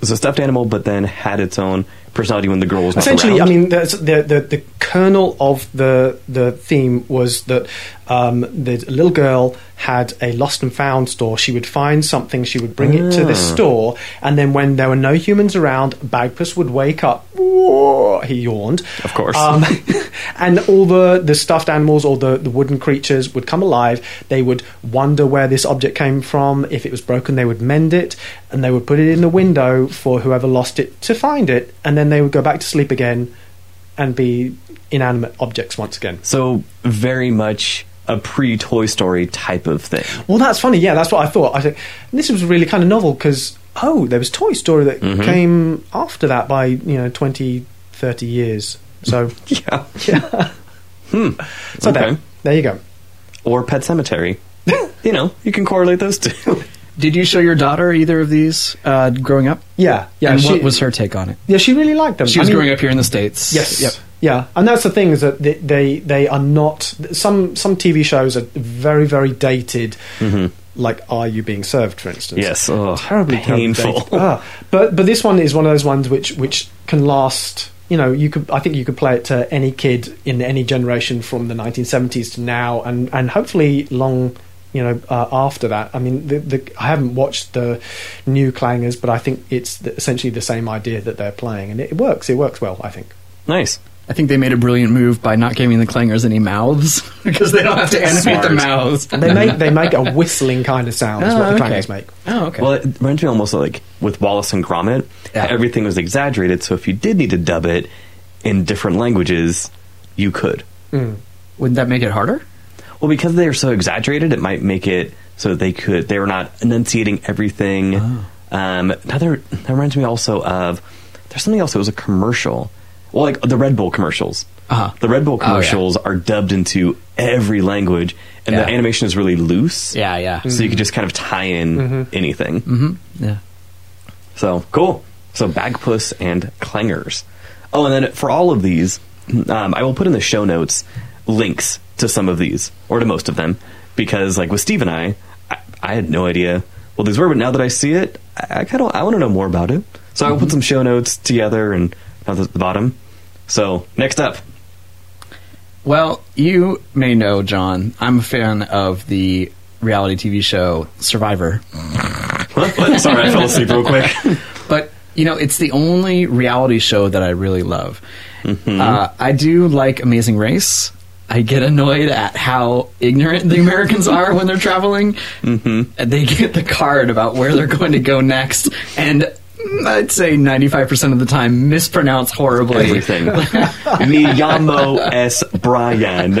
was a stuffed animal, but then had its own personality when the girl was not Essentially, around? I mean, the, the the the kernel of the the theme was that um, the little girl had a lost and found store. She would find something, she would bring it to this Ah. store, and then when there were no humans around, Bagpuss would wake up. "Whoa," He yawned, Of course. um, and all the the stuffed animals or the the wooden creatures would come alive. They would wonder where this object came from. If it was broken, they would mend it, and they would put it in the window for whoever lost it to find it, and then they would go back to sleep again and be inanimate objects once again. so very much a pre Toy Story type of thing. Well, that's funny. Yeah, that's what I thought. I think this was really kind of novel because oh, there was Toy Story that Mm-hmm. came after that by you know 20, 30 years. So Yeah. yeah, Hmm. so Okay. there, there you go. Or Pet Cemetery. you know, you can correlate those two. Did you show your daughter either of these uh, growing up? Yeah, yeah. and she, what was her take on it? Yeah, she really liked them. She I was mean- growing up here in the states. Yes. Yep. Yeah, and that's the thing is that they they, they are not some some TV shows are very very dated. Like Are You Being Served, for instance? yes. Oh, terribly painful. terribly. Ah, but but this one is one of those ones which which can last. You know, you could. I think you could play it to any kid in any generation from the 1970s to now, and and hopefully long. You know, uh, after that, I mean, the, the, I haven't watched the new clangers, but I think it's the, essentially the same idea that they're playing, and it, works. It works well, I think. Nice. I think they made a brilliant move by not giving the clangers any mouths because they don't have to animate the mouths. They make they make a whistling kind of sound. Is Oh, what the okay. clangers make. Oh, okay. Well, it reminds me almost like with Wallace and Gromit. Yeah. Everything was exaggerated, so if you did need to dub it in different languages, you could. Wouldn't that make it harder? Well, because they are so exaggerated, it might make it so they could they were not enunciating everything. Oh. Um, another that reminds me also of there's something else. It was a commercial. Well, like the Red Bull commercials. Uh-huh. The Red Bull Oh, yeah. commercials are dubbed into every language, and Yeah. the animation is really loose. Yeah, yeah. So you could just kind of tie in anything. hmm Yeah. So cool. So Bagpuss and Clangers. Oh, and then for all of these, um, I will put in the show notes links to some of these or to most of them because, like with Steve and I, I, I had no idea what these were, but now that I see it, I, I kind of I want to know more about it. So I will put some show notes together and at the the bottom. So next up, Well, you may know, John, I'm a fan of the reality TV show Survivor. sorry I fell asleep real quick. But you know, it's the only reality show that I really love. Uh, I do like Amazing Race. I get annoyed at how ignorant the Americans are when they're traveling. Mm-hmm. They get the card about where they're going to go next, and I'd say 95% of the time mispronounce horribly. Everything. Me Yamo S Brian.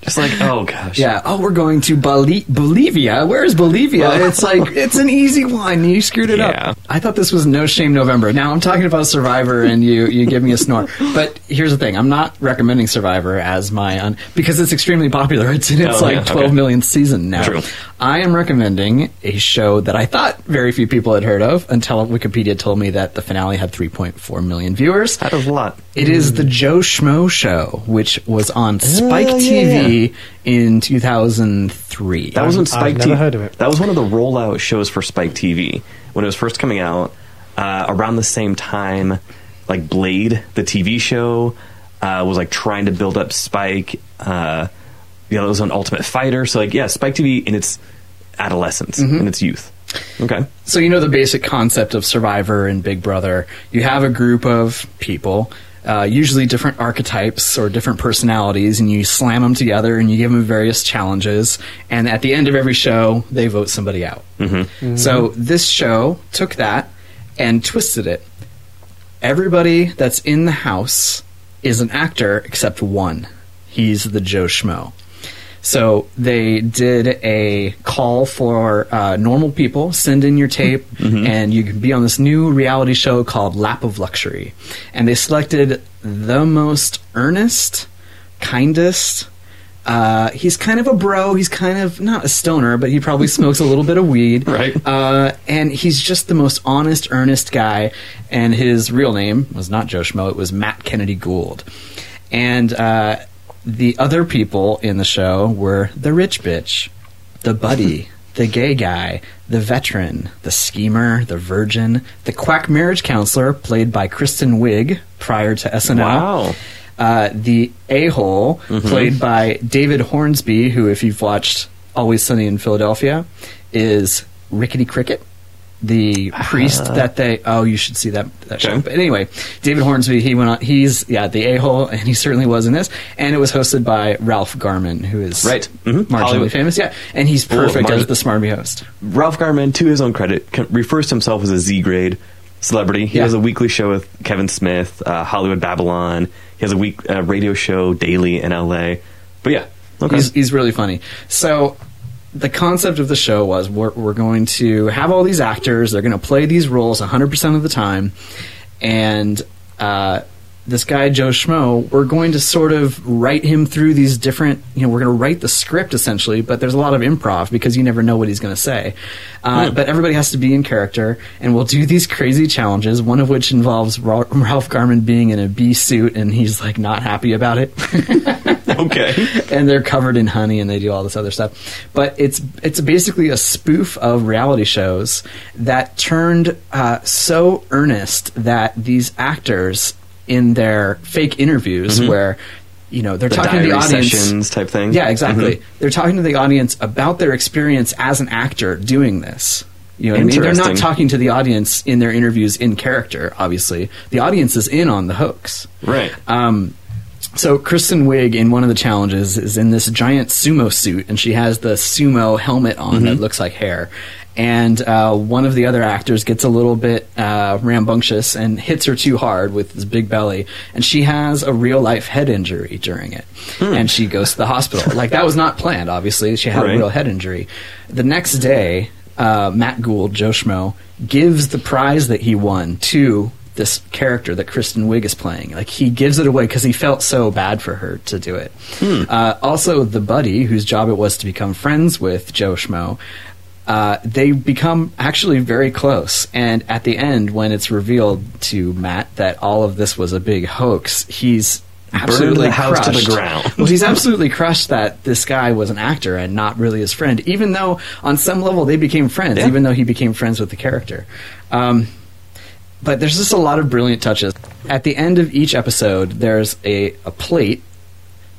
Just like oh gosh. Yeah. Oh, we're going to Boli- Bolivia. Where's Bolivia? It's like it's an easy one. You screwed it Yeah. up. I thought this was No Shame November. Now I'm talking about Survivor, and you you give me a snore. But here's the thing: I'm not recommending Survivor as my un- because it's extremely popular. It's in its Oh, like yeah, 12 okay. millionth season now. True. I am recommending a show that I thought very few people had heard of until Wikipedia told me that the finale had 3.4 million viewers. That is a lot. It is the Joe Schmo Show, which was on Spike Oh, yeah, TV in 2003. That was when I've Spike never TV. heard of it. That was one of the rollout shows for Spike TV when it was first coming out. Uh, around the same time, like Blade, the TV show, uh, was like trying to build up Spike. Uh, was on Ultimate Fighter. So like, yeah, Spike TV in its adolescence, mm-hmm. in its youth. Okay. So you know the basic concept of Survivor and Big Brother. You have a group of people, uh, usually different archetypes or different personalities, and you slam them together and you give them various challenges. And at the end of every show, they vote somebody out. Mm-hmm. Mm-hmm. So this show took that and twisted it. Everybody that's in the house is an actor except one. He's the Joe Schmo. So they did a call for uh, normal people. Send in your tape, and you can be on this new reality show called Lap of Luxury. And they selected the most earnest, kindest. Uh, he's kind of a bro. He's kind of not a stoner, but he probably smokes a little bit of weed. Right. Uh, and he's just the most honest, earnest guy. And his real name was not Joe Schmo. It was Matt Kennedy Gould. And uh, the other people in the show were the rich bitch, the buddy, the gay guy, the veteran, the schemer, the virgin, the quack marriage counselor, played by Kristen Wiig prior to SNL. Wow. Uh, the a hole, played by David Hornsby, who, if you've watched Always Sunny in Philadelphia, is Rickety Cricket. The priest that they oh you should see that that show Okay. but anyway David Hornsby he went on he's yeah the a hole and he certainly was in this and it was hosted by Ralph Garman who is Right. mm-hmm. marginally Hollywood. famous yeah and he's perfect Mar- as the smarmy host Ralph Garman, to his own credit, refers to himself as a Z grade celebrity. He Yeah. has a weekly show with Kevin Smith, uh, Hollywood Babylon. He has a week uh, radio show daily in LA. But yeah, okay. He's, he's really funny. So the concept of the show was we're, we're going to have all these actors. They're going to play these roles 100% of the time. And uh, this guy, Joe Schmo, we're going to sort of write him through these different, you know, we're going to write the script essentially, but there's a lot of improv because you never know what he's going to say. Uh, But everybody has to be in character, and we'll do these crazy challenges, one of which involves Ra- Ralph Garman being in a bee suit, and he's like not happy about it. okay. and they're covered in honey and they do all this other stuff. But it's it's basically a spoof of reality shows that turned uh, so earnest that these actors in their fake interviews where you know they're Mm-hmm. The talking to the audience type thing. yeah exactly Mhm. they're talking to the audience about their experience as an actor doing this you know what I mean? They're not talking to the audience in their interviews in character, obviously. The audience is in on the hoax. Right. Um, so Kristen Wiig in one of the challenges is in this giant sumo suit, and she has the sumo helmet on that looks like hair. And uh, one of the other actors gets a little bit uh, rambunctious and hits her too hard with his big belly, and she has a real life head injury during it, and she goes to the hospital. like that was not planned, obviously. She had Right. a real head injury. The next day, uh, Matt Gould, Joe Schmo, gives the prize that he won to this character that Kristen Wiig is playing. Like he gives it away because he felt so bad for her to do it. Uh, also, the buddy whose job it was to become friends with Joe Schmo. Uh, they become actually very close, and at the end, when it's revealed to Matt that all of this was a big hoax, he's absolutely house to the crushed. ground. well, he's absolutely crushed that this guy was an actor and not really his friend, even though on some level they became friends, Yeah. even though he became friends with the character. Um, but there's just a lot of brilliant touches. At the end of each episode, there's a, a plate,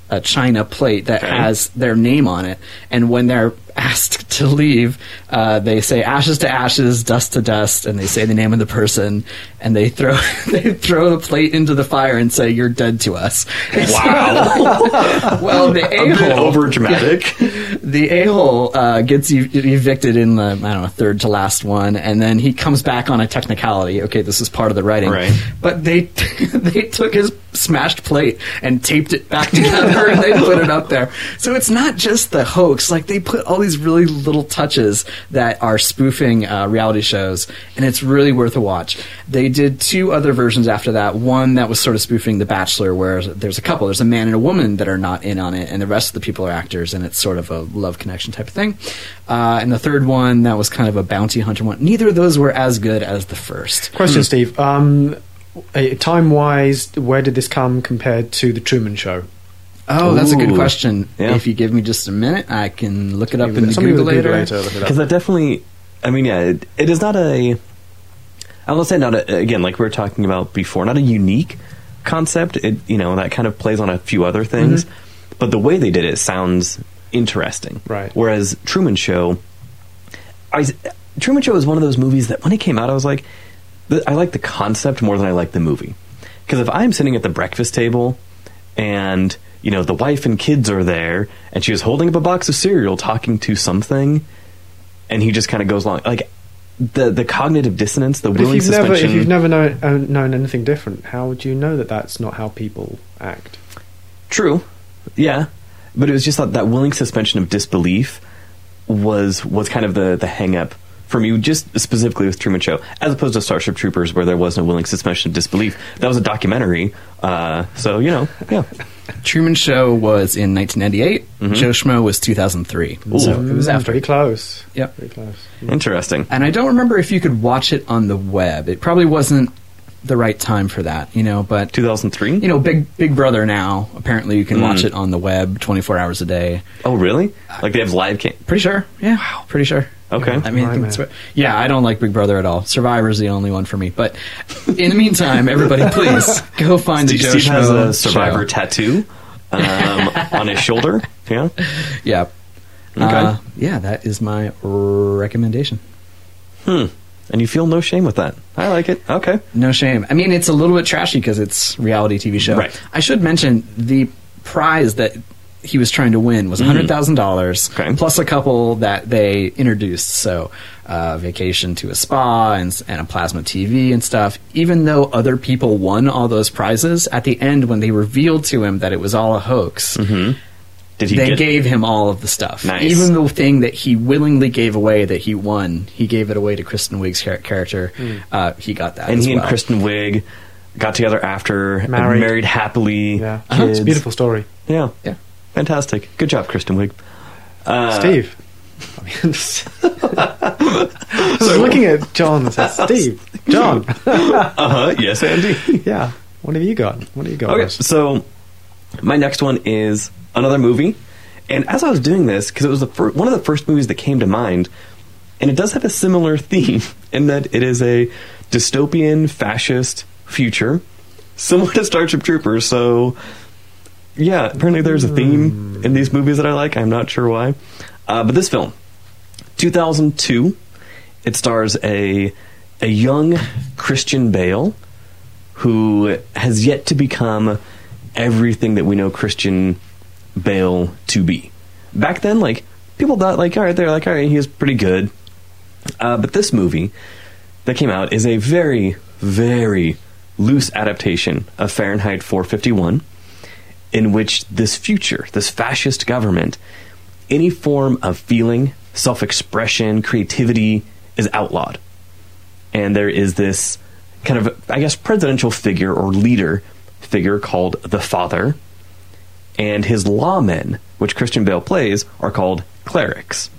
a china plate that Okay. has their name on it, and when they're asked to leave, uh, they say ashes to ashes, dust to dust, and they say the name of the person, and they throw they throw the plate into the fire and say you're dead to us. Wow. well, the a hole over dramatic. the a hole uh, gets ev- evicted in the I don't know third to last one, and then he comes back on a technicality. Okay, this is part of the writing, Right. But they they took his smashed plate and taped it back together, and they put it up there. So it's not just the hoax; like they put all these really little touches that are spoofing uh, reality shows, and it's really worth a watch. They did two other versions after that. One that was sort of spoofing The Bachelor, where there's a couple, there's a man and a woman that are not in on it, and the rest of the people are actors, and it's sort of a love connection type of thing. Uh, and the third one that was kind of a bounty hunter one. Neither of those were as good as the first. Question, Steve. Um, time wise, where did this come compared to the Truman Show? Oh, that's a good question. Yeah. If you give me just a minute, I can look it up in the Google later. later. Look it up. Because that definitely, I mean, yeah, it, it is not a. I will say not a, again, like we were talking about before, not a unique concept. It you know that kind of plays on a few other things, Mm-hmm. but the way they did it sounds interesting. Right. Whereas Truman Show, I Truman Show is one of those movies that when it came out, I was like, I like the concept more than I like the movie. Because if I'm sitting at the breakfast table and you know the wife and kids are there, and she was holding up a box of cereal, talking to something, and he just kind of goes along, like the the cognitive dissonance, the But if willing never, suspension. if you've never known, uh, known anything different, how would you know that that's not how people act? True, yeah, but it was just that, that willing suspension of disbelief was was kind of the the hang up for me, just specifically with Truman Show, as opposed to Starship Troopers, where there was no willing suspension of disbelief. That was a documentary, uh, so you know, yeah. Truman Show was in 1998. Joe Schmo was 2003. So it was after. Pretty close. Yep. Pretty close. Interesting. And I don't remember if you could watch it on the web. It probably wasn't the right time for that, you know, but 2003. you know, Big Big Brother now, apparently you can watch Mm. it on the web 24 hours a day. oh, really? Like they have live cam? Pretty sure. Yeah. Pretty sure. Okay. I mean, I think it's- yeah, I don't like Big Brother at all. Survivor's the only one for me. But in the meantime, everybody, please go find the Steve, Joe Steve has a survivor show. tattoo um, on his shoulder. Yeah. Yeah. Okay. Uh, yeah, that is my recommendation. Hmm. And you feel no shame with that. I like it. Okay. No shame. I mean, it's a little bit trashy because it's reality TV show. Right. I should mention the prize that he was trying to win was hundred thousand dollars Mm. Okay. plus a couple that they introduced. So, uh, vacation to a spa and, and a plasma TV and stuff. Even though other people won all those prizes, at the end when they revealed to him that it was all a hoax, Did he they get gave him all of the stuff. Nice. Even the thing that he willingly gave away that he won, he gave it away to Kristen Wiig's char- character. Uh, he got that. and as he well. and Kristen Wiig got together after Married. married happily. Yeah. Uh-huh. It's a beautiful story. Yeah, Yeah. Fantastic. Good job, Kristen Wiig. Uh, Steve. I mean, I was looking at John and said, Steve, John. Uh huh. Yes, Andy. yeah. What have you got? What have you got? okay, Ross? so my next one is another movie, and as I was doing this, because it was the fir- one of the first movies that came to mind, and it does have a similar theme in that it is a dystopian fascist future, similar to Starship Troopers. So, yeah, apparently there's a theme in these movies that I like. I'm not sure why, uh, but this film, 2002, it stars a a young Christian Bale who has yet to become everything that we know Christian Bale to be. Back then, like people thought, like all right, they're like all right, he's pretty good. Uh, but this movie that came out is a very, very loose adaptation of Fahrenheit 451, in which this future, this fascist government, any form of feeling, self-expression, creativity is outlawed and there is this kind of, I guess, presidential figure or leader figure called the Father, and his lawmen, which Christian Bale plays, are called clerics.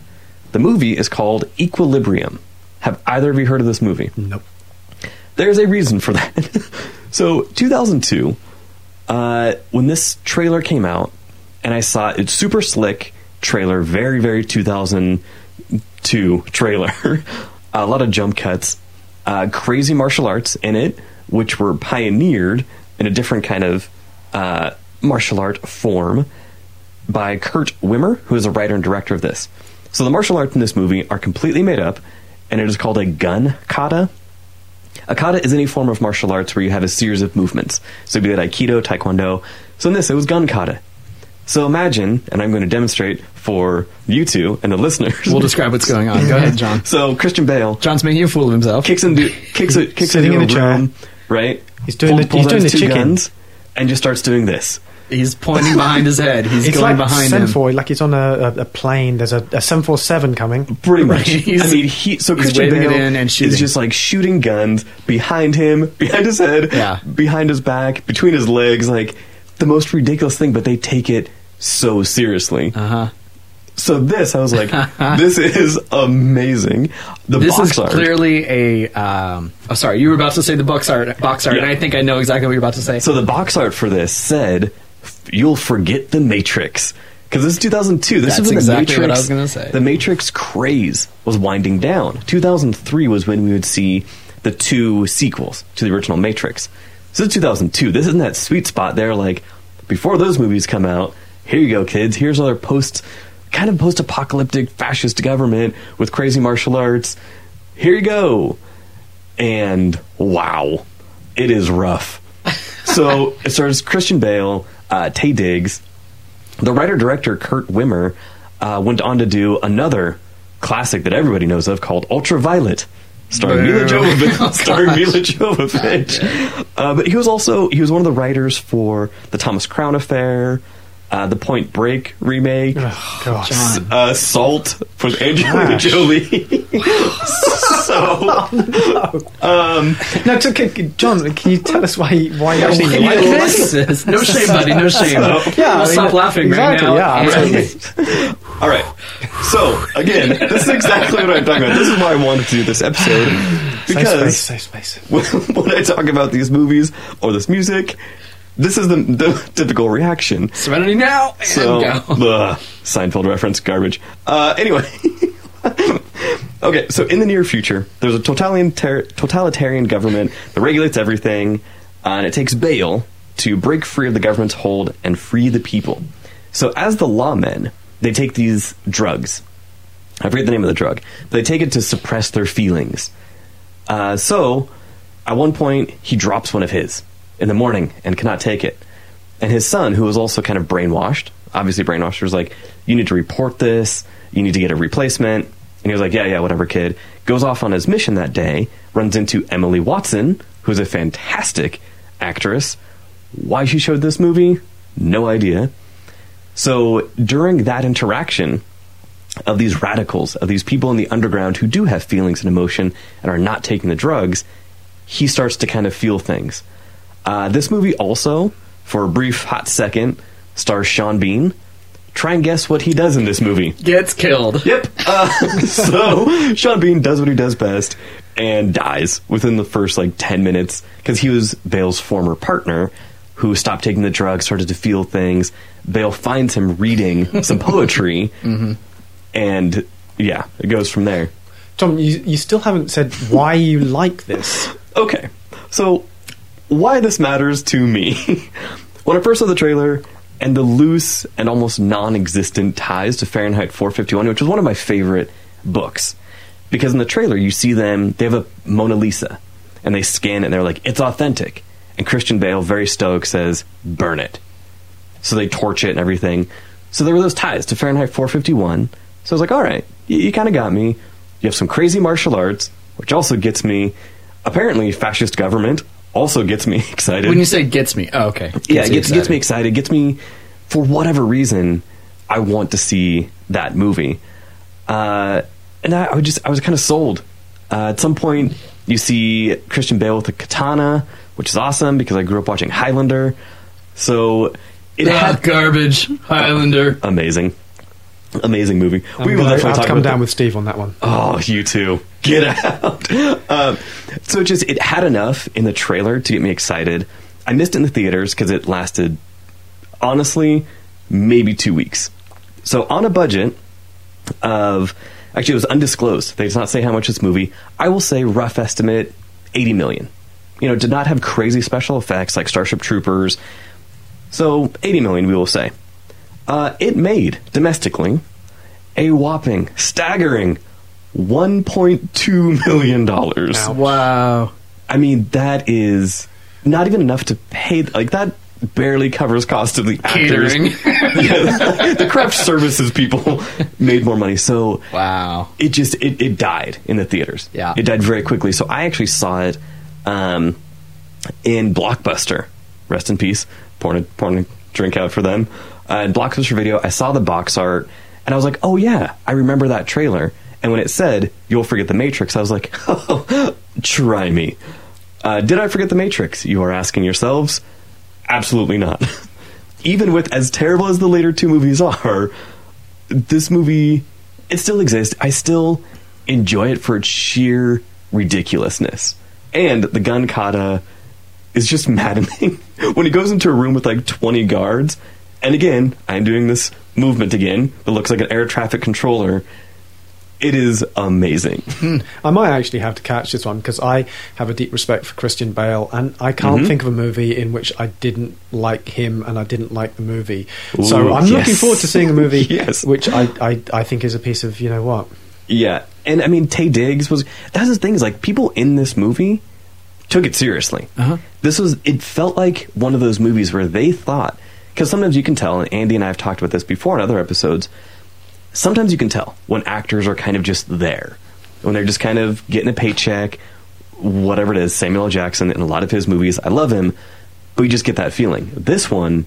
The movie is called Equilibrium. Have either of you heard of this movie? Nope. There's a reason for that. so, 2002, uh, when this trailer came out, and I saw it, it's super slick trailer, very, very 2002 trailer. a lot of jump cuts, uh, crazy martial arts in it, which were pioneered in a different kind of uh, martial art form by Kurt Wimmer, who is a writer and director of this. So the martial arts in this movie are completely made up, and it is called a gun kata. A kata is any form of martial arts where you have a series of movements. So it'd be like Aikido, Taekwondo. So in this, it was gun kata. So imagine, and I'm going to demonstrate for you two and the listeners. We'll describe what's going on. Go ahead, John. so Christian Bale John's making a fool of himself. kicks into kicks it kicks Sitting into in a chair. room, right? He's doing the- he's doing the two chicken. guns and just starts doing this. He's pointing behind his head. He's It's going like behind him. Semfoy, like he's on a, a, a plane. There's a, a 747 coming. Pretty much. I mean, he so he's Christian Bale in and is shooting. just like shooting guns behind him, behind his head, Yeah. behind his back, between his legs, like the most ridiculous thing. But they take it so seriously. Uh huh. So this, I was like, this is amazing. The This box is art. clearly a. Um, oh, sorry, you were about to say the box art. Box art, Yeah. and I think I know exactly what you're about to say. So the box art for this said, "You'll forget the Matrix." Because this is 2002. This That's is when exactly the what Matrix, I was gonna say. The Matrix craze was winding down. 2003 was when we would see the two sequels to the original Matrix. So This is 2002. This is in that sweet spot there. Like before those movies come out, here you go, kids. Here's another post, kind of post apocalyptic fascist government with crazy martial arts. Here you go. And wow, it is rough. so it starts Christian Bale, uh, Taye Diggs. The writer director, Kurt Wimmer, uh, went on to do another classic that everybody knows of called Ultraviolet. Starring Milla Jovovich. Oh, starring. Milla Jovovich. Uh, but he was also he was one of the writers for the Thomas Crown Affair, uh, the Point Break remake, Oh, gosh. John. uh, Salt with Angelina Gosh. Jolie. so Um No, to, c- John, can you tell us why why you actually like this? this no shame, buddy. No shame. Yeah, I'll I mean, stop laughing exactly, right now. yeah, And- absolutely. All right. So again, this is exactly what I'm talking about. This is why I wanted to do this episode Safe space, because safe space. when, when I talk about these movies or this music, this is the, the typical reaction. Serenity now and So, go. ugh, Seinfeld reference, garbage. Uh, anyway. okay, so in the near future, there's a totalitarian, totalitarian government that regulates everything, uh, and it takes Bale to break free of the government's hold and free the people. So, as the lawmen, they take these drugs. I forget the name of the drug, but they take it to suppress their feelings. Uh, so, at one point, he drops one of his in the morning and cannot take it. And his son, who was also kind of brainwashed, obviously brainwashed, was like, You need to report this, you need to get a replacement. And he was like, Yeah, yeah, whatever, kid. Goes off on his mission that day, runs into Emily Watson, who's a fantastic actress. Why she showed this movie? No idea. So during that interaction, of these radicals, of these people in the underground who do have feelings and emotion and are not taking the drugs, he starts to kind of feel things. Uh, this movie also, for a brief hot second, stars Sean Bean. Try and guess what he does in this movie. Gets killed. Yep. Uh, so Sean Bean does what he does best and dies within the first like 10 minutes because he was Bale's former partner who stopped taking the drugs, started to feel things. Bale finds him reading some poetry, and yeah, it goes from there. Tom, you, you still haven't said why you like this. Okay, so why this matters to me? when I first saw the trailer and the loose and almost non-existent ties to Fahrenheit 451, which was one of my favorite books, because in the trailer you see them, they have a Mona Lisa, and they scan it and they're like, it's authentic. And Christian Bale, very stoic, says, burn it. So they torch it and everything. So there were those ties to Fahrenheit 451. So I was like, all right, you, you kind of got me. You have some crazy martial arts, which also gets me. Apparently, fascist government also gets me excited. When you say gets me, oh, okay. yeah, it gets, gets me excited. excited. Gets me, for whatever reason, I want to see that movie. Uh, and I, I just, I was kind of sold. Uh, at some point, you see Christian Bale with a katana, which is awesome because I grew up watching Highlander. So it Ah, had garbage. Highlander. amazing, amazing movie. I'm we will definitely to talk come about down the- with Steve on that one. Oh, you too. Get out. um, so it just it had enough in the trailer to get me excited. I missed it in the theaters because it lasted, honestly, maybe two weeks. So on a budget of actually it was undisclosed. They did not say how much this movie. I will say rough estimate eighty million. You know, did not have crazy special effects like Starship Troopers. So eighty million, we will say. Uh, it made domestically a whopping, staggering $1.2 million. Ouch. Wow. I mean, that is not even enough to pay, like, that barely covers cost of the actors. Catering. yeah, the craft services people made more money. So wow. it just, it, it died in the theaters. Yeah. It died very quickly. So I actually saw it um, in Blockbuster. Rest in peace. Pouring a, pouring a drink out for them. Uh, in Blockbuster Video, I saw the box art and I was like, oh yeah, I remember that trailer. And when it said, you'll forget the Matrix, I was like, oh, try me. Uh, did I forget the Matrix? You are asking yourselves? Absolutely not. Even with as terrible as the later two movies are, this movie it still exists. I still enjoy it for its sheer ridiculousness. And the gun kata is just maddening. when he goes into a room with like 20 guards, and again, I'm doing this movement again that looks like an air traffic controller. It is amazing. I might actually have to catch this one because I have a deep respect for Christian Bale, and I can't Mhm. think of a movie in which I didn't like him and I didn't like the movie. Ooh, so I'm looking forward to seeing a movie Yes. which I, I, I think is a piece of you know what. Yeah, and I mean Taye Diggs was. That's the thing is like people in this movie took it seriously. Uh-huh. This was. It felt like one of those movies where they thought because sometimes you can tell, and Andy and I have talked about this before in other episodes. Sometimes you can tell when actors are kind of just there, when they're just kind of getting a paycheck, whatever it is. Samuel L. Jackson in a lot of his movies, I love him, but you just get that feeling. This one,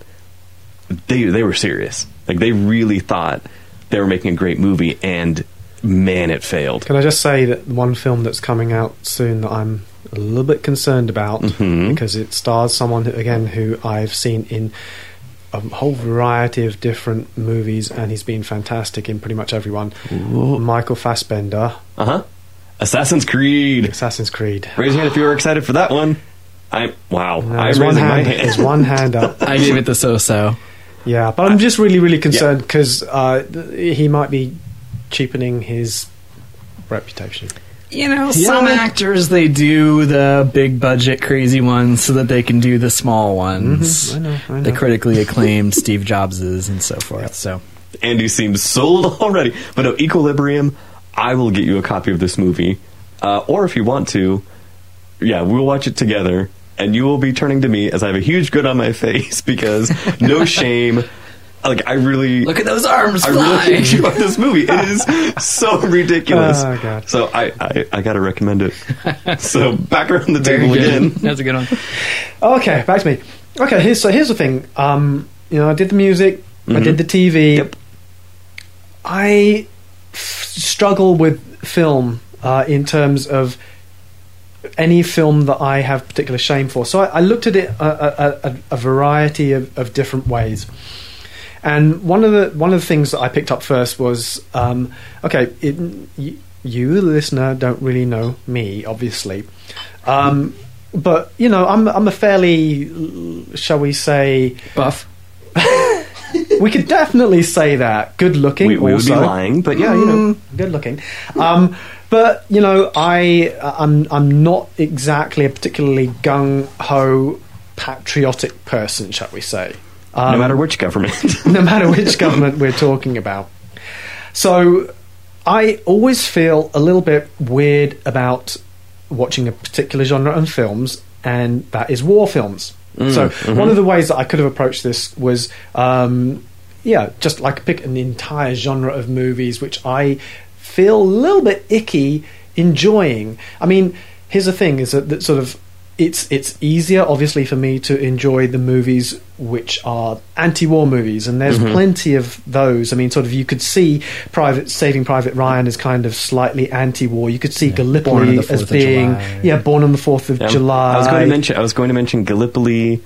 they they were serious. Like they really thought they were making a great movie, and man, it failed. Can I just say that one film that's coming out soon that I'm a little bit concerned about Mhm. because it stars someone who, again who I've seen in a whole variety of different movies, and he's been fantastic in pretty much every one. Michael Fassbender, Uh huh. Assassin's Creed. Assassin's Creed. Raise your hand if you were excited for that one. I wow. No, I'm one raising my hand. hand. One hand up. I gave it the so-so. Yeah, but I'm just really, really concerned because uh, he might be cheapening his reputation. You know, some actors they do the big budget crazy ones so that they can do the small ones. Mhm, I know, I The critically acclaimed Steve Jobses and so forth. So Andy seems sold already. But no, Equilibrium. I will get you a copy of this movie, uh, or if you want to, yeah, we'll watch it together, and you will be turning to me as I have a huge grin on my face because no shame. Like I really look at those arms I fly. really enjoy this movie. It is so ridiculous. Oh, God. So I, I, I got to recommend it. so back around the Very table good. again. That's a good one. Okay, back to me. Okay, here's so here's the thing. Um, you know, I did the music, I Mhm. did the TV. Yep. I f- struggle with film uh, in terms of any film that I have particular shame for. So I, I looked at it a, a, a, a variety of, of different ways. And one of the one of the things that I picked up first was um, okay. It, you, you, the listener, don't really know me, obviously, um, but you know I'm I'm a fairly, shall we say, Buff. we could definitely say that good looking. We, we would be lying, but yeah, you know. Mm, good looking. Um, but you know, I I'm I'm not exactly a particularly gung ho patriotic person, shall we say? Um, no matter which government. no matter which government we're talking about. So I always feel a little bit weird about watching a particular genre of films, and that is war films. Mm, so mhm. one of the ways that I could have approached this was, um, yeah, just like pick an entire genre of movies which I feel a little bit icky enjoying. I mean, here's the thing: is that, that sort of it's it's easier, obviously, for me to enjoy the movies which are anti-war movies, and there's Mhm. plenty of those. I mean, sort of, you could see Private Saving Private Ryan as kind of slightly anti-war. You could see Born on Gallipoli as being yeah, Born on the Fourth of Yeah, July. I was going to mention. I was going to mention Gallipoli,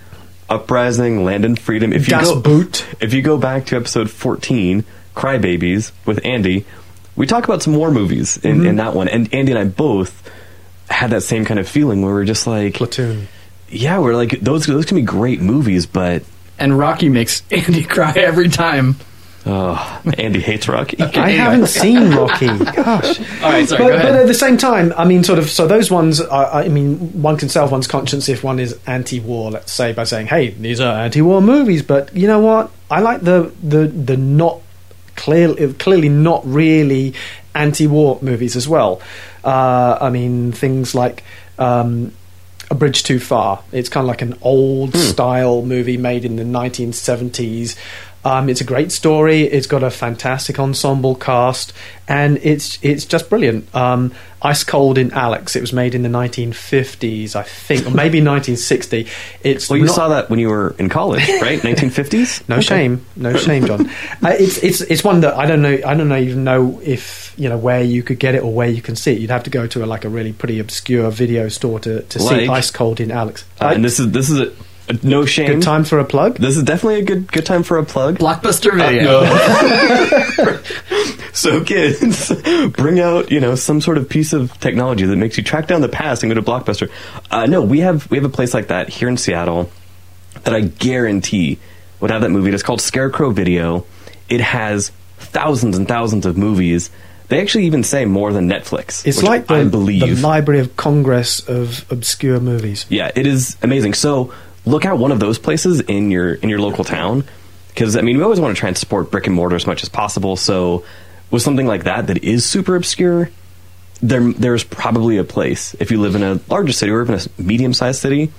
Uprising, Land and Freedom. If you Das go, Boot. if you go back to episode fourteen, Crybabies with Andy, we talk about some war movies in, Mhm. in that one, and Andy and I both had that same kind of feeling where we're just like, Platoon. yeah, we're like those those can be great movies, but And Rocky makes Andy cry every time. oh, Andy hates Rocky. I anyway. haven't seen Rocky. Gosh. All right, sorry. but, go but at the same time, I mean, sort of. So those ones, are, I mean, one can salve one's conscience if one is anti-war. Let's say by saying, "Hey, these are anti-war movies." But you know what? I like the the the not clearly clearly not really anti-war movies as well. Uh, I mean, things like. Um, a Bridge Too Far. It's kind of like an old style movie made in the 1970s. Um, it's a great story. It's got a fantastic ensemble cast, and it's it's just brilliant. Um, Ice Cold in Alex. It was made in the 1950s, I think, or maybe 1960. It's Well, you not- saw that when you were in college, right? 1950s. no shame, no shame, John. Uh, it's it's it's one that I don't know. I don't know even know if you know where you could get it or where you can see it. You'd have to go to a, like a really pretty obscure video store to, to see Ice Cold in Alex. Uh, and this is this is a no shame. good time for a plug. This is definitely a good good time for a plug. Blockbuster video. So kids, bring out you know some sort of piece of technology that makes you track down the past and go to Blockbuster. Uh, no, we have we have a place like that here in Seattle that I guarantee would have that movie. It's called Scarecrow Video. It has thousands and thousands of movies They actually even say more than Netflix. It's like the, I believe. the Library of Congress of obscure movies. Yeah, it is amazing. So look out one of those places in your in your local town because I mean we always want to try and support brick and mortar as much as possible. So with something like that that is super obscure, there there's probably a place if you live in a larger city or even a medium sized city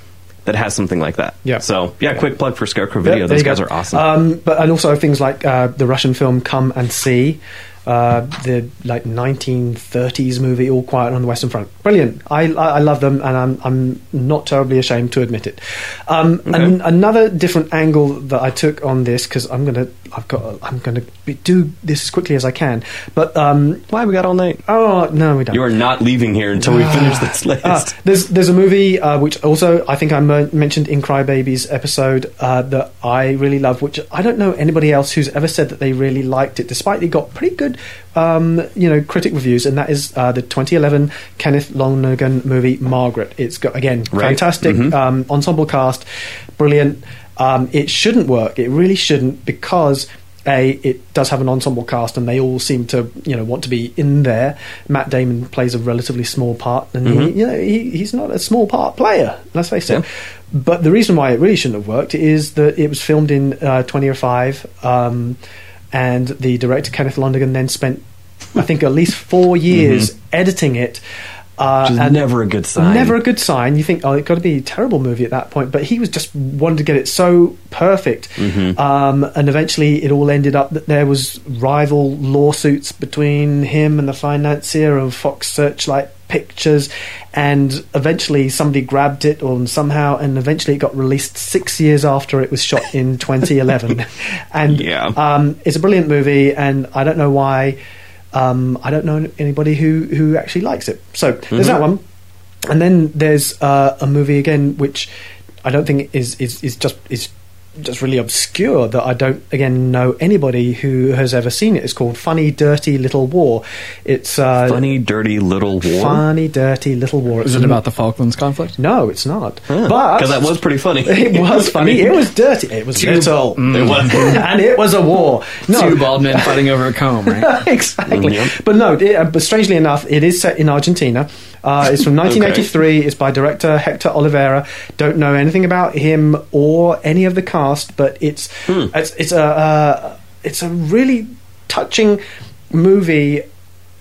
that has something like that. Yeah. So yeah, quick plug for Scarecrow Video. There Those guys go. are awesome. Um, but and also things like uh, the Russian film Come and See, uh, the like 1930s movie All Quiet on the Western Front. Brilliant. I I, I love them, and I'm I'm not terribly ashamed to admit it. Um, and another different angle that I took on this because I'm gonna I've got I'm gonna be, do this as quickly as I can. But um, Why we got all night? oh no, we don't. You are not leaving here until we finish this list. Ah, there's there's a movie uh, which also I think I mentioned in Crybabies episode uh, that I really love, which I don't know anybody else who's ever said that they really liked it, despite it got pretty good, um, you know, critic reviews, and that is uh, the 2011 Kenneth Lonergan movie Margaret. It's got again Right. fantastic Mhm. um, ensemble cast, brilliant. Um, it shouldn't work. It really shouldn't because a it does have an ensemble cast and they all seem to you know want to be in there. Matt Damon plays a relatively small part and he, Mhm. you know he, he's not a small part player. Let's face it. Yeah. But the reason why it really shouldn't have worked is that it was filmed in uh, 2005 um, and the director Kenneth Lonergan then spent I think at least four years editing it. Uh, Which is and never a good sign. Never a good sign. You think, oh, it's got to be a terrible movie at that point. But he was just wanted to get it so perfect, Mm-hmm. um, and eventually it all ended up that there was rival lawsuits between him and the financier of Fox Searchlight Pictures, and eventually somebody grabbed it or somehow, and eventually it got released six years after it was shot in 2011. and Yeah. um, it's a brilliant movie, and I don't know why. Um, I don't know anybody who, who actually likes it. So there's that one, and then there's uh, a movie again which I don't think is is, is just is just really obscure that I don't again know anybody who has ever seen it. It's called Funny Dirty Little War. It's uh, Funny, dirty little war. Funny Dirty Little War. Is it about the Falklands conflict? No, it's not. But Because that was pretty funny. it was funny. It was dirty. It was little. It was. and it was a war. No, Two bald men fighting over a comb, right? exactly. Yep. But no, it, uh, but strangely enough, it is set in Argentina. Uh, it's from 1983. It's by director Hector Olivera. Don't know anything about him or any of the cast, but it's it's it's a uh, it's a really touching movie.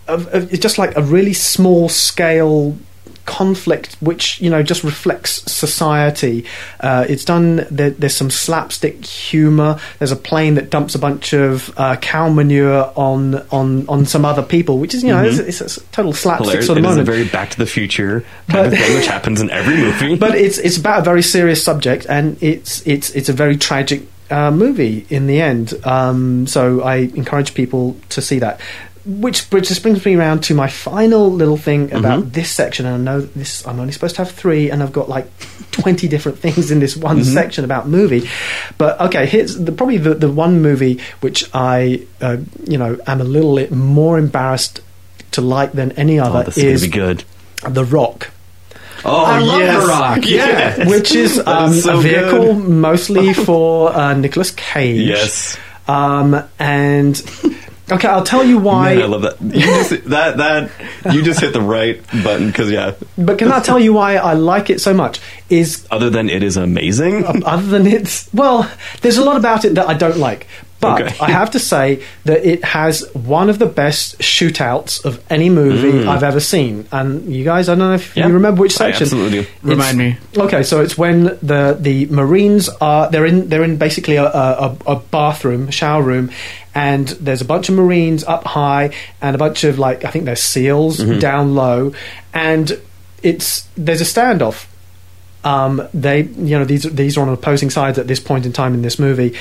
Of, of, it's just like a really small scale conflict which you know just reflects society uh, it's done there, there's some slapstick humor there's a plane that dumps a bunch of uh, cow manure on on on some other people which is you know it's, it's a total slapstick Hilarious. sort of It a moment very Back to the Future kind of thing, which happens in every movie. but it's it's about a very serious subject, and it's it's it's a very tragic uh, movie in the end. Um, so I encourage people to see that. Which, which just brings me around to my final little thing about this section. And I know this I'm only supposed to have three, and I've got like twenty different things in this one section about movie. But okay, here's the, probably the the one movie which I uh, you know am a little bit more embarrassed to like than any other oh, this is is be good. The Rock Oh, I love yes. The Rock. Yes. which is, um, is so a vehicle good. mostly for uh, Nicolas Cage. Yes. Um, and okay, I'll tell you why. Man, I love that. You just, that that you just hit the right button because yeah. but can I tell you why I like it so much? Is Other than it is amazing. other than it's well, there's a lot about it that I don't like. But Okay. I have to say that it has one of the best shootouts of any movie I've ever seen. And you guys, I don't know if Mm. Yeah. you remember which I section. absolutely do. Remind me. Okay, so it's when the the Marines are they're in they're in basically a, a, a bathroom, shower room, and there's a bunch of Marines up high and a bunch of like I think they're SEALs down low, and it's there's a standoff. Um, they you know these these are on opposing sides at this point in time in this movie,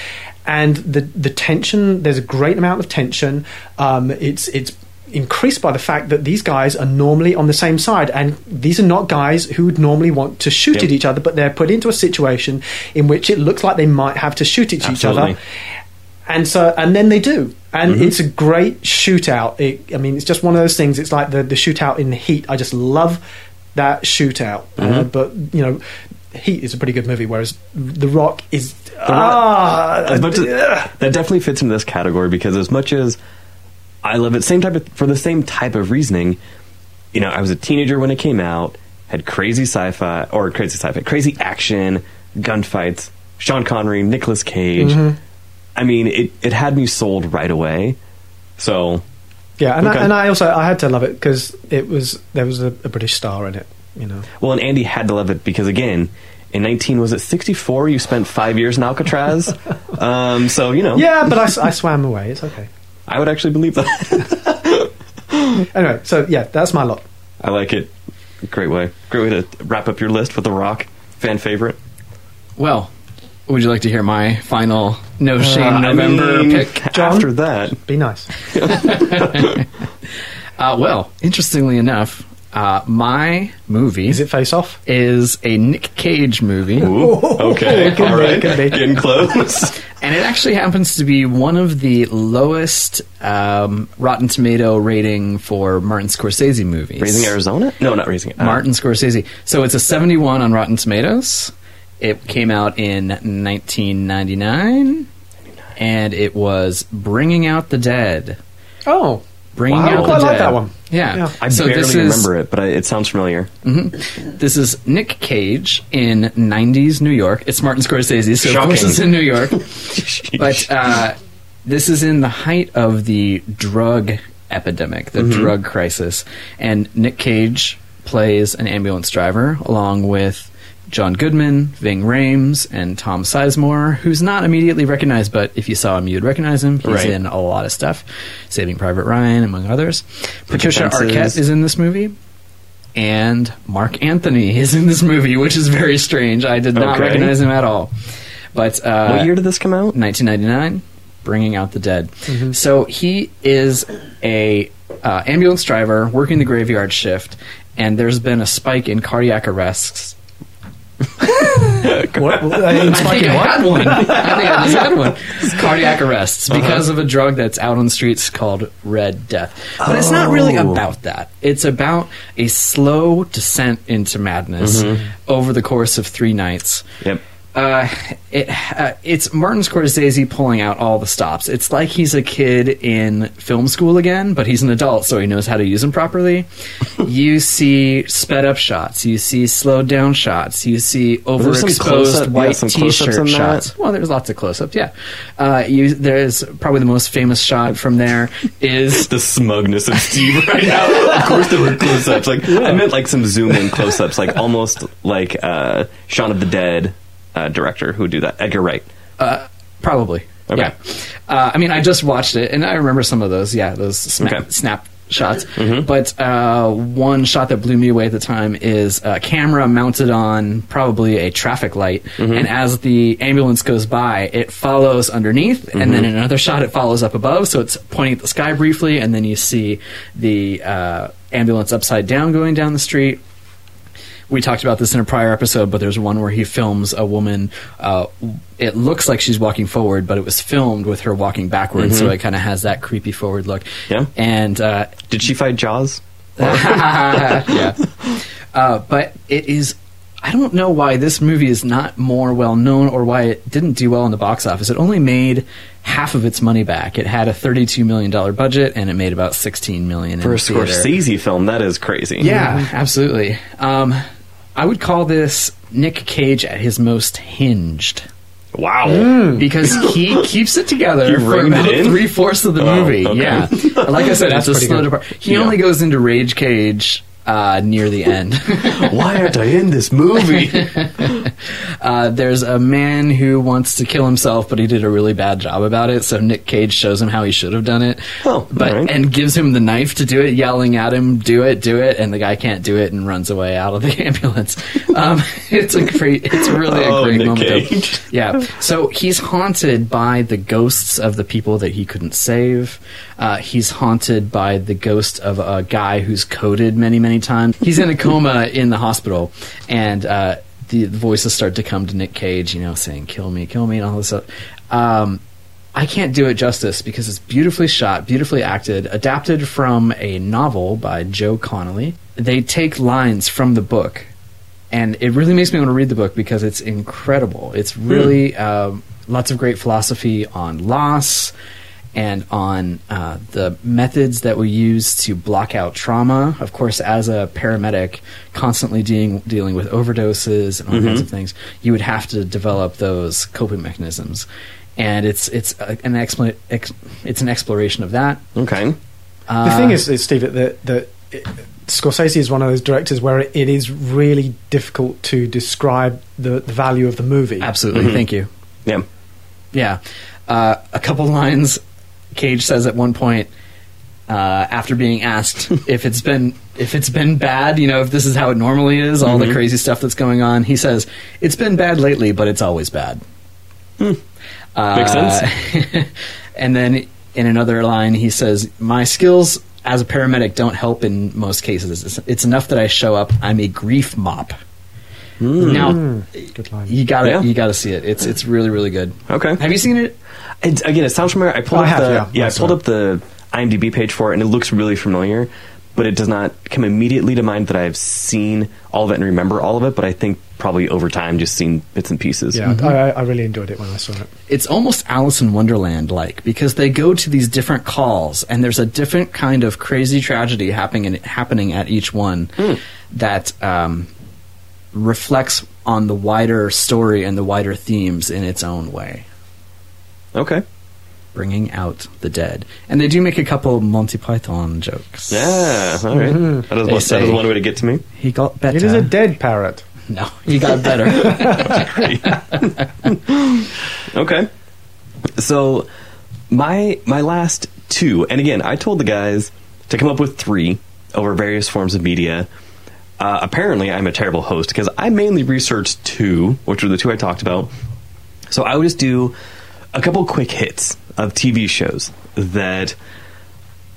and the the tension there's a great amount of tension. Um, it's it's increased by the fact that these guys are normally on the same side and these are not guys who would normally want to shoot Yep. at each other but they're put into a situation in which it looks like they might have to shoot at each other and so and then they do and Mm-hmm. it's a great shootout it, i mean it's just one of those things it's like the, the shootout in the heat i just love that shootout uh, Mm-hmm. but you know heat is a pretty good movie whereas the rock is Rock- ah, as much as, that definitely fits into this category because as much as I love it. Same type of for the same type of reasoning. You know, I was a teenager when it came out. Had crazy sci-fi or crazy sci-fi, crazy action, gunfights. Sean Connery, Nicolas Cage. I mean, it it had me sold right away. So Yeah, and, Okay. I, and I also I had to love it because it was there was a, a British star in it. You know, Well, and Andy had to love it because again, in 19 was it 64? You spent five years in Alcatraz. um, so you know, yeah, but I swam away. It's okay. I would actually believe that. Anyway, so yeah, that's my lot. I like it. Great way, great way to wrap up your list with The Rock, fan favorite. Well, would you like to hear my final No Shame Uh, I November mean, pick? John? After that, Be nice. Uh, well, interestingly enough, uh, my movie Is it Face Off? is a Nick Cage movie. Ooh, okay, Could be, all right, be. getting close. And it actually happens to be one of the lowest um, Rotten Tomato rating for Martin Scorsese movies. Raising Arizona? No, not raising. Uh, Martin Scorsese. So it's a 71 on Rotten Tomatoes. It came out in 1999, and it was Bringing Out the Dead. Oh, Bringing Wow. Out I the quite Dead. like that one. Yeah. Yeah. I so barely this is, remember it, but I, it sounds familiar. This is Nick Cage in 90s New York. It's Martin Scorsese, so of course it's in New York. but uh, this is in the height of the drug epidemic, the drug crisis, and Nick Cage plays an ambulance driver along with John Goodman, Ving Rhames, and Tom Sizemore, who's not immediately recognized, but if you saw him, you'd recognize him. He's Right. in a lot of stuff, Saving Private Ryan, among others. Patricia Fences. Arquette is in this movie and Marc Anthony is in this movie, which is very strange. I did not Okay. recognize him at all. But uh, what year did this come out? 1999, Bringing Out the Dead. Mm-hmm. So he is a uh, ambulance driver working the graveyard shift, and there's been a spike in cardiac arrests. what? In I think spiking I what? had one. I think I just had one. Cardiac arrests uh-huh. because of a drug that's out on the streets called Red Death. But it's not really Oh. about that. It's about a slow descent into madness mm-hmm. over the course of three nights. Yep. Uh, it, uh, it's Martin Scorsese pulling out all the stops. It's like he's a kid in film school again, but he's an adult, so he knows how to use them properly. you see sped up shots, you see slowed down shots, you see overexposed close-up- yeah, white t-shirt shots. Well, there's lots of close-ups. Yeah, uh, you, there's probably the most famous shot from there is the smugness of Steve right now. of course, there were close-ups. Like I meant, like some zoom-in close-ups, like almost like uh, Shaun of the Dead uh, director who would do that. Edgar Wright. Probably. Okay. Yeah. Uh, I mean, I just watched it, and I remember some of those. Yeah, those snap, Okay. snap shots. But uh, one shot that blew me away at the time is a camera mounted on probably a traffic light, and as the ambulance goes by, it follows underneath, and then in another shot, it follows up above. So it's pointing at the sky briefly, and then you see the uh, ambulance upside down going down the street we talked about this in a prior episode, but there's one where he films a woman. Uh, it looks like she's walking forward, but it was filmed with her walking backwards, so it kind of has that creepy forward look. Yeah. And uh, Did she fight Jaws? yeah, uh, but it is. I don't know why this movie is not more well known, or why it didn't do well in the box office. It only made half of its money back. It had a thirty-two million dollar budget, and it made about sixteen million For a. Scorsese film, that is crazy. Yeah, absolutely. Um, I would call this Nick Cage at his most hinged Wow. Mm. because he keeps it together for about three fourths of the Oh, movie. okay. Yeah, like I said, it's a slow good. depart. He Yeah. only goes into rage cage uh, near the end. Why aren't I in this movie? uh, there's a man who wants to kill himself, but he did a really bad job about it. So Nick Cage shows him how he should have done it, Oh, but alright. and gives him the knife to do it, yelling at him, "Do it, do it!" And the guy can't do it and runs away out of the ambulance. Um, it's a great, it's really Oh, a great Nick moment. Yeah. So he's haunted by the ghosts of the people that he couldn't save. Uh, he's haunted by the ghost of a guy who's coded many, many times. He's in a coma in the hospital, and uh, the, the voices start to come to Nick Cage, you know, saying "kill me, kill me," and all this stuff. Um, I can't do it justice because it's beautifully shot, beautifully acted, adapted from a novel by Joe Connelly. They take lines from the book, and it really makes me want to read the book because it's incredible. It's really um, lots of great philosophy on loss and on uh, the methods that we use to block out trauma. Of course, as a paramedic, constantly dealing dealing with overdoses and all kinds of things, you would have to develop those coping mechanisms. And it's it's a, an expla- ex- it's an exploration of that. Okay. the thing is, is Steve, that that it- Scorsese is one of those directors where it is really difficult to describe the, the value of the movie. Absolutely, thank you. Yeah. Yeah. Uh, a couple lines Cage says at one point uh, after being asked if it's been if it's been bad, you know, if this is how it normally is, all the crazy stuff that's going on. He says it's been bad lately, but it's always bad. Uh, Makes sense. and then in another line, he says, "My skills as a paramedic don't help in most cases. It's, it's enough that I show up. I'm a grief mop." Hmm. Now, Good line. you gotta Yeah. you gotta see it. It's it's really really good. Okay. Have you seen it? It, again, it sounds familiar. I pulled oh, I up have, the yeah. I I pulled up the IMDb page for it, and it looks really familiar. But it does not come immediately to mind that I've seen all of it and remember all of it. But I think probably over time, just seen bits and pieces. Yeah, mm-hmm. I, I really enjoyed it when I saw it. it's almost Alice in Wonderland like because they go to these different calls and there's a different kind of crazy tragedy happening happening at each one hmm. that um, reflects on the wider story and the wider themes in its own way, Okay. bringing out the dead. And they do make a couple Monty Python jokes. Yeah. All right. Mm-hmm. That is They one, that is one way to get to me. He got better. It is a dead parrot. no, he got better. Okay. So my my last two, and again, I told the guys to come up with three over various forms of media. Uh, apparently, I'm a terrible host because I mainly researched two, which are the two I talked about. So I would just do a couple quick hits of TV shows that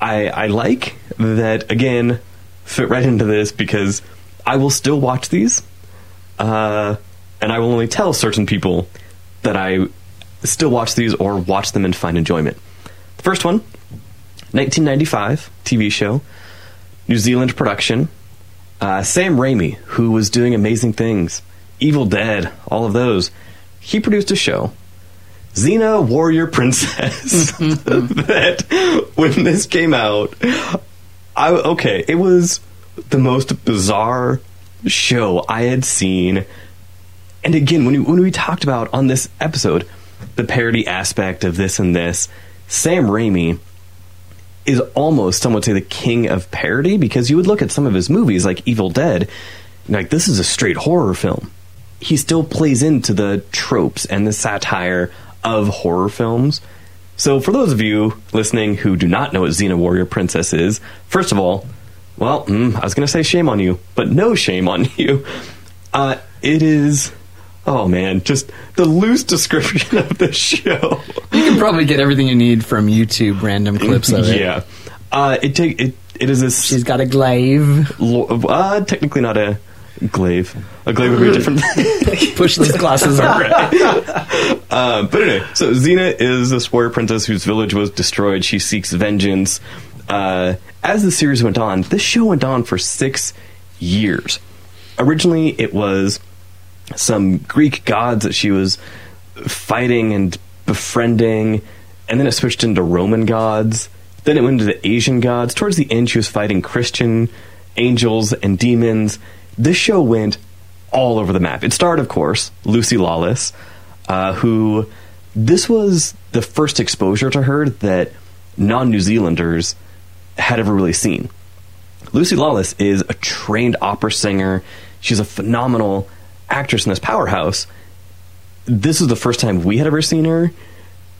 I I like that again fit right into this because I will still watch these, uh, and I will only tell certain people that I still watch these or watch them and find enjoyment. The first one, 1995 TV show, New Zealand production. Uh, Sam Raimi, who was doing amazing things, Evil Dead, all of those. He produced a show, Xena Warrior Princess. that when this came out, I okay, it was the most bizarre show I had seen. And again, when we, when we talked about on this episode the parody aspect of this and this, Sam Raimi is almost, some would say, the king of parody because you would look at some of his movies like Evil Dead, like this is a straight horror film. He still plays into the tropes and the satire of horror films. So, for those of you listening who do not know what Xena Warrior Princess is, first of all, well, mm, I was going to say shame on you, but no shame on you. Uh, it is, oh man, just the loose description of the show. you can probably get everything you need from YouTube random clips of it. yeah, uh, it take it. It is this. She's got a glaive. lo- uh, technically not a glaive. A glaive would be a different. Push those glasses up. Uh, but anyway, so Xena is this warrior princess whose village was destroyed. She seeks vengeance. Uh, as the series went on, this show went on for six years. Originally, it was some Greek gods that she was fighting and befriending, and then it switched into Roman gods. Then it went into the Asian gods. Towards the end, she was fighting Christian angels and demons. This show went all over the map. It starred, of course, Lucy Lawless, uh, who this was the first exposure to her that non New Zealanders had ever really seen. Lucy Lawless is a trained opera singer. She's a phenomenal actress in this powerhouse. This is the first time we had ever seen her,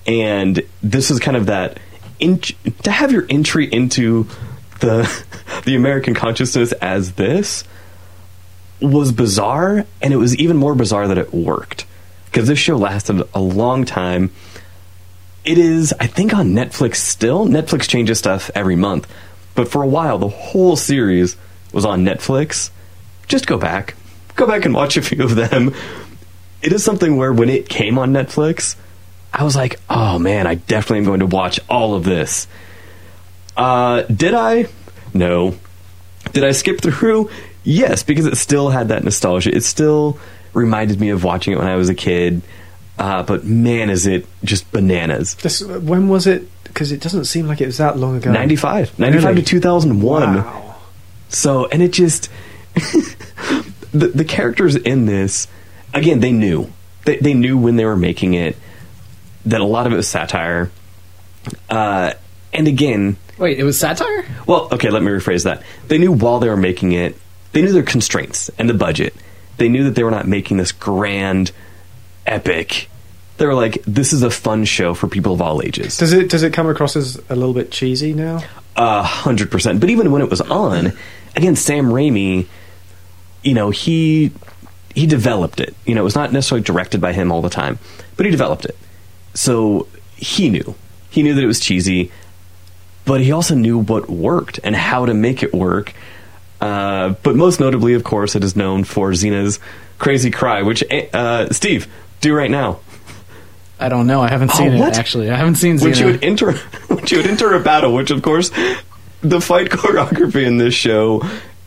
and this is kind of that in, to have your entry into the the American consciousness as this was bizarre, and it was even more bizarre that it worked because this show lasted a long time. It is, I think, on Netflix still. Netflix changes stuff every month, but for a while, the whole series was on Netflix. Just go back, go back and watch a few of them. It is something where when it came on Netflix, I was like, oh man, I definitely am going to watch all of this. Uh, did I? No. Did I skip through? Yes, because it still had that nostalgia. It still reminded me of watching it when I was a kid. Uh, but man, is it just bananas. This, when was it because it doesn't seem like it was that long ago. 95. 95 Really? to 2001. Wow. So, and it just the the characters in this again, they knew. They they knew when they were making it that a lot of it was satire. Uh and again, Wait, it was satire? well, okay, let me rephrase that. They knew while they were making it, they knew their constraints and the budget. They knew that they were not making this grand epic. They were like, this is a fun show for people of all ages. Does it does it come across as a little bit cheesy now? A hundred percent. But even when it was on, again, Sam Raimi, you know, he he developed it. You know, it was not necessarily directed by him all the time, but he developed it. So he knew. He knew that it was cheesy, but he also knew what worked and how to make it work. Uh, but most notably, of course, it is known for Xena's crazy cry, which uh, Steve do right now. I don't know. I haven't Oh, seen what? it actually. I haven't seen when Xena. she would enter when she would enter a battle, which of course the fight choreography in this show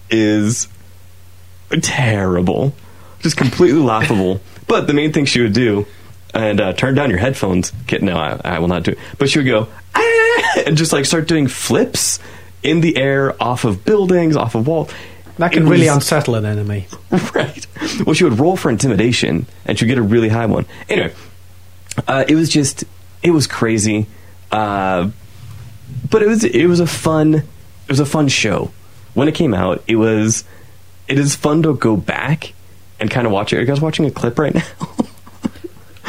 is terrible, just completely laughable. But the main thing she would do, and uh, turn down your headphones. No, I, I will not do it. But she would go "Ah," and just like start doing flips in the air off of buildings, off of walls. That can It really unsettle an enemy. right. Well, she would roll for intimidation, and she'd get a really high one. Anyway, uh, it was just it was crazy, uh, but it was it was a fun it was a fun show. When it came out, it was it is fun to go back and kind of watch it. Are you guys watching a clip right now?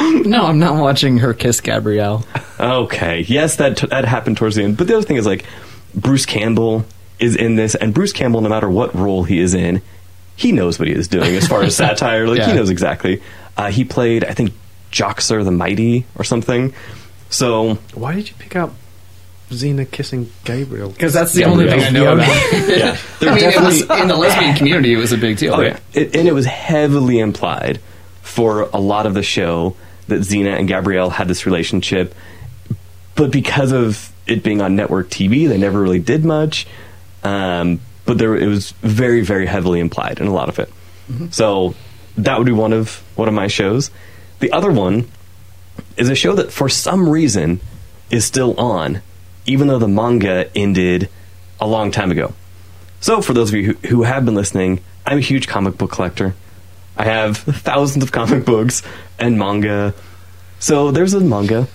no, I'm not watching her kiss Gabrielle. Okay. Yes, that that happened towards the end. But the other thing is like Bruce Campbell is in this, and Bruce Campbell, no matter what role he is in, he knows what he is doing as far as satire. Like he knows exactly. Uh, he played, I think, Joxer the Mighty or something. So Why did you pick up Xena kissing Gabriel? Because that's the Gabrielle. only thing I know about. yeah, I mean, it was, in the lesbian community, it was a big deal. Oh right? yeah, it, and it was heavily implied for a lot of the show that Xena and Gabrielle had this relationship, but because of it being on network TV, they never really did much. Um, but there, it was very, very heavily implied in a lot of it. So that would be one of one of my shows. The other one is a show that, for some reason, is still on, even though the manga ended a long time ago. So, for those of you who, who have been listening, I'm a huge comic book collector. I have thousands of comic books and manga. So, there's a manga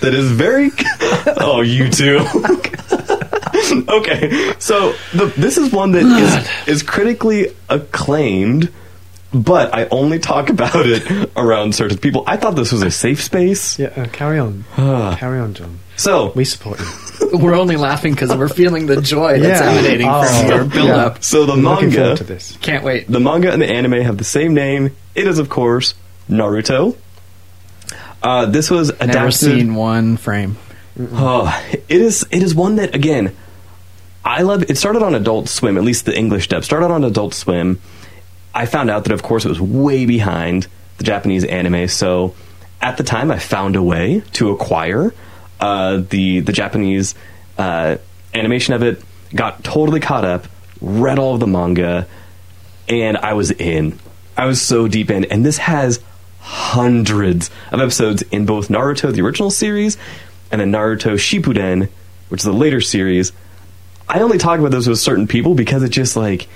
that is very. oh, you too. okay, so the, this is one that is, is critically acclaimed, but I only talk about it around certain people. I thought this was a safe space. Yeah, uh, carry on. carry on, John. So, We support you. We're only laughing because we're feeling the joy that's Yeah. emanating Oh, from your build yeah. up. so the I'm manga. to this. Can't wait. The manga and the anime have the same name. It is, of course, Naruto. Uh, this was adapted. Never seen one frame. Oh, it is. It is one that again, I love. It started on Adult Swim, at least the English dub started on Adult Swim. I found out that, of course, it was way behind the Japanese anime. So, at the time, I found a way to acquire uh, the the Japanese uh, animation of it. Got totally caught up. Read all of the manga, and I was in. I was so deep in, and this has hundreds of episodes in both Naruto, the original series, and then Naruto Shippuden, which is a later series. I only talk about those with certain people because it just like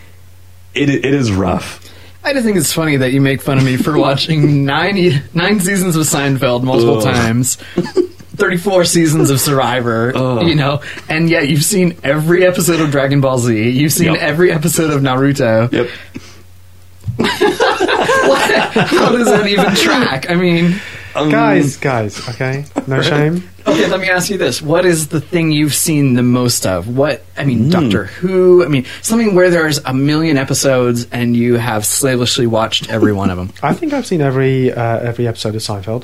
it it is rough. I just think it's funny that you make fun of me for watching nine nine seasons of Seinfeld multiple Ugh. times. 34 seasons of Survivor, Ugh. you know, and yet you've seen every episode of Dragon Ball Z. You've seen Yep. every episode of Naruto. Yep. How does that even track? I mean, Um, Guys, guys, okay? No shame? okay, let me ask you this. What is the thing you've seen the most of? What, I mean, Doctor Who? I mean, something where there's a million episodes and you have slavishly watched every one of them. I think I've seen every uh, every episode of Seinfeld.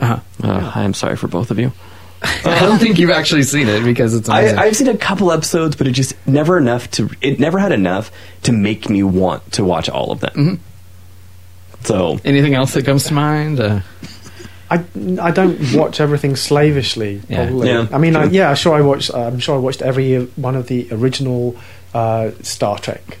Uh-huh. uh, I'm sorry for both of you. I don't think you've actually seen it because it's amazing. I, I've seen a couple episodes, but it just never enough to. It never had enough to make me want to watch all of them. Mm-hmm. So Anything else that comes to mind? Uh, I, I don't watch everything slavishly. Yeah. Probably. Yeah, I mean, I, yeah, sure. I watched. I'm sure I watched every one of the original uh, Star Trek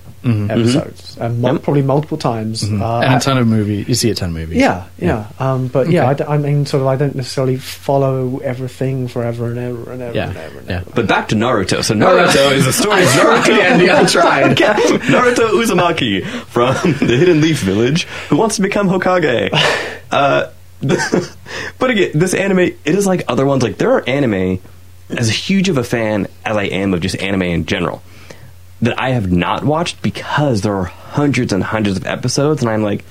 episodes, and mul- Yep. probably multiple times. Uh, and a ton of movie. You see a ton of movies. yeah, yeah. Um, but yeah, Okay. I d- I, mean, sort of, I don't necessarily follow everything forever and ever and ever Yeah, and ever and yeah. ever. But back to Naruto. So Naruto is a story of Naruto. Andy, I tried. Naruto Uzumaki from the Hidden Leaf Village who wants to become Hokage. Uh, but again, this anime, it is like other ones. Like there are anime, as huge of a fan as I am of just anime in general, that I have not watched because there are hundreds and hundreds of episodes, and I'm like,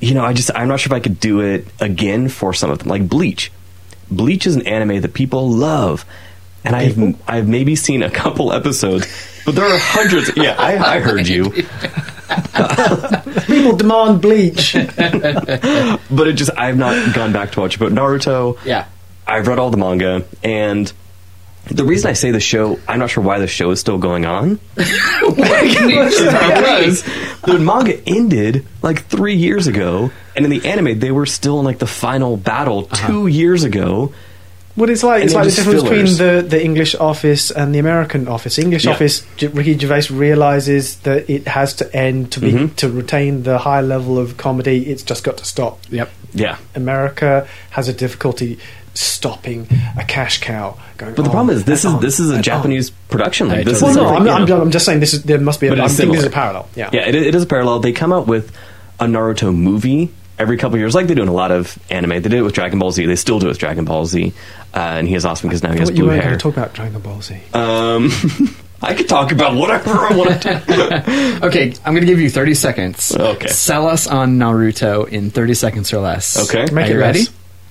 you know, I just I'm not sure if I could do it again for some of them. Like Bleach. Bleach is an anime that people love. And I've I've maybe seen a couple episodes, but there are hundreds. Yeah, I, I heard you, People demand bleach. but it just I've not gone back to watch. it. But Naruto, Yeah. I've read all the manga, and the reason I say the show, I'm not sure why the show is still going on. because the manga ended like three years ago, and in the anime they were still in like the final battle 2 years ago. Well, it's like And it's like the difference fillers. between the, the English office and the American office. English Yeah. office, J- Ricky Gervais realizes that it has to end to be Mhm. to retain the high level of comedy. It's just got to stop. Yep. Yeah, America has a difficulty stopping a cash cow. Going, but the on problem is this is on this is a and Japanese production. Like I this on. is Well, no, I'm, you I'm. I'm just saying this is there must be. A, But I it's think this is a parallel. Yeah. Yeah, it, it is a parallel. They come out with a Naruto movie every couple of years, like they do in a lot of anime. They did it with Dragon Ball Z. They still do it with Dragon Ball Z, uh, and he is awesome because now he has thought you blue weren't hair. to talk about Dragon Ball Z. um, I could talk about whatever I want to. Okay, I'm going to give you 30 seconds. Okay. Sell us on Naruto in 30 seconds or less. Okay. Make Are it you ready? less.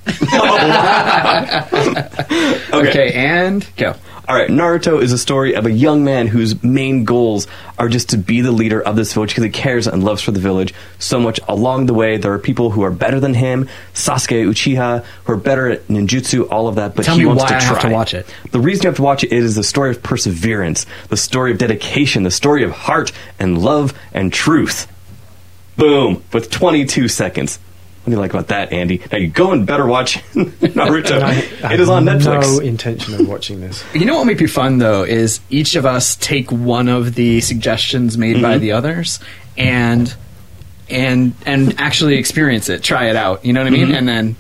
Okay. and go. All right, Naruto is a story of a young man whose main goals are just to be the leader of this village because he cares and loves for the village so much. Along the way, there are people who are better than him, Sasuke, Uchiha, who are better at ninjutsu, all of that. But Tell he me wants why to I try. have to watch it. The reason you have to watch it is the story of perseverance, the story of dedication, the story of heart and love and truth. Boom! With 22 seconds. What do you like about that, Andy? Now you go and better watch Naruto. I, I it is on Netflix. No intention of watching this. You know what might be fun though is each of us take one of the suggestions made by Mhm. the others and and and actually experience it, try it out. You know what I mean? Mhm. And then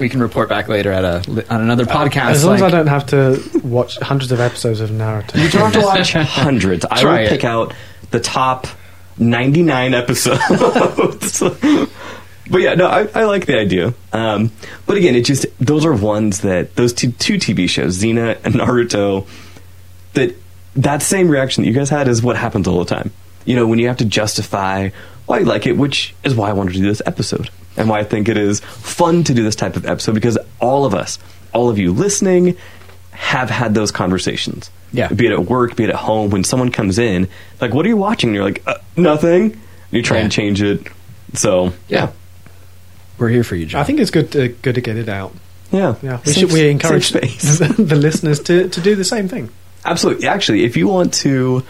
we can report back later at a on another podcast. As long as I don't have to watch hundreds of episodes of Naruto. You don't have to watch hundreds. I Try will it. pick out the top 99 episodes. but yeah, no, I, I like the idea. Um, but again, it just, those are ones that, those two, two TV shows, Xena and Naruto, that that same reaction that you guys had is what happens all the time. You know, when you have to justify why you like it, which is why I wanted to do this episode. And why I think it is fun to do this type of episode because all of us, all of you listening, have had those conversations. Yeah. Be it at work, be it at home, when someone comes in, like, what are you watching? And you're like, uh, nothing. And you try Yeah. and change it. So, yeah. We're here for you, John. I think it's good to, good to get it out. Yeah. Yeah, we Safe- should we encourage the, the listeners to, to do the same thing. Absolutely. Actually, if you want to,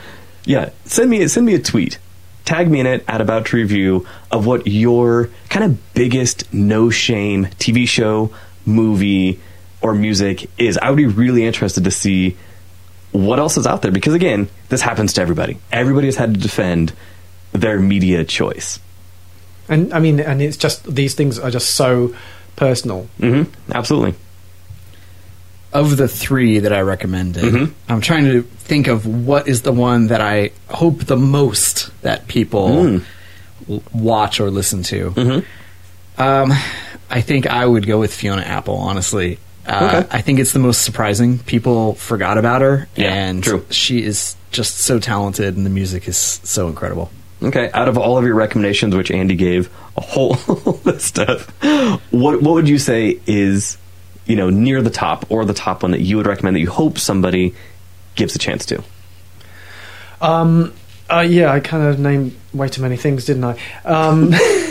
yeah, send me send me a tweet. Tag me in it at about to review of what your kind of biggest no shame TV show, movie, or music is. I would be really interested to see what else is out there because again, this happens to everybody. Everybody has had to defend their media choice. And I mean, and it's just these things are just so personal. hmm Absolutely. of the three that I recommended, Mhm. I'm trying to think of what is the one that I hope the most that people Mm. l- watch or listen to. Mhm. Um, I think I would go with Fiona Apple. Honestly, uh, Okay. I think it's the most surprising. People forgot about her, Yeah, and true. she is just so talented, and the music is so incredible. Okay, out of all of your recommendations, which Andy gave a whole list of, what what would you say is, you know, near the top or the top one that you would recommend that you hope somebody gives a chance to? Um, uh, yeah, I kind of named way too many things, didn't I? Um,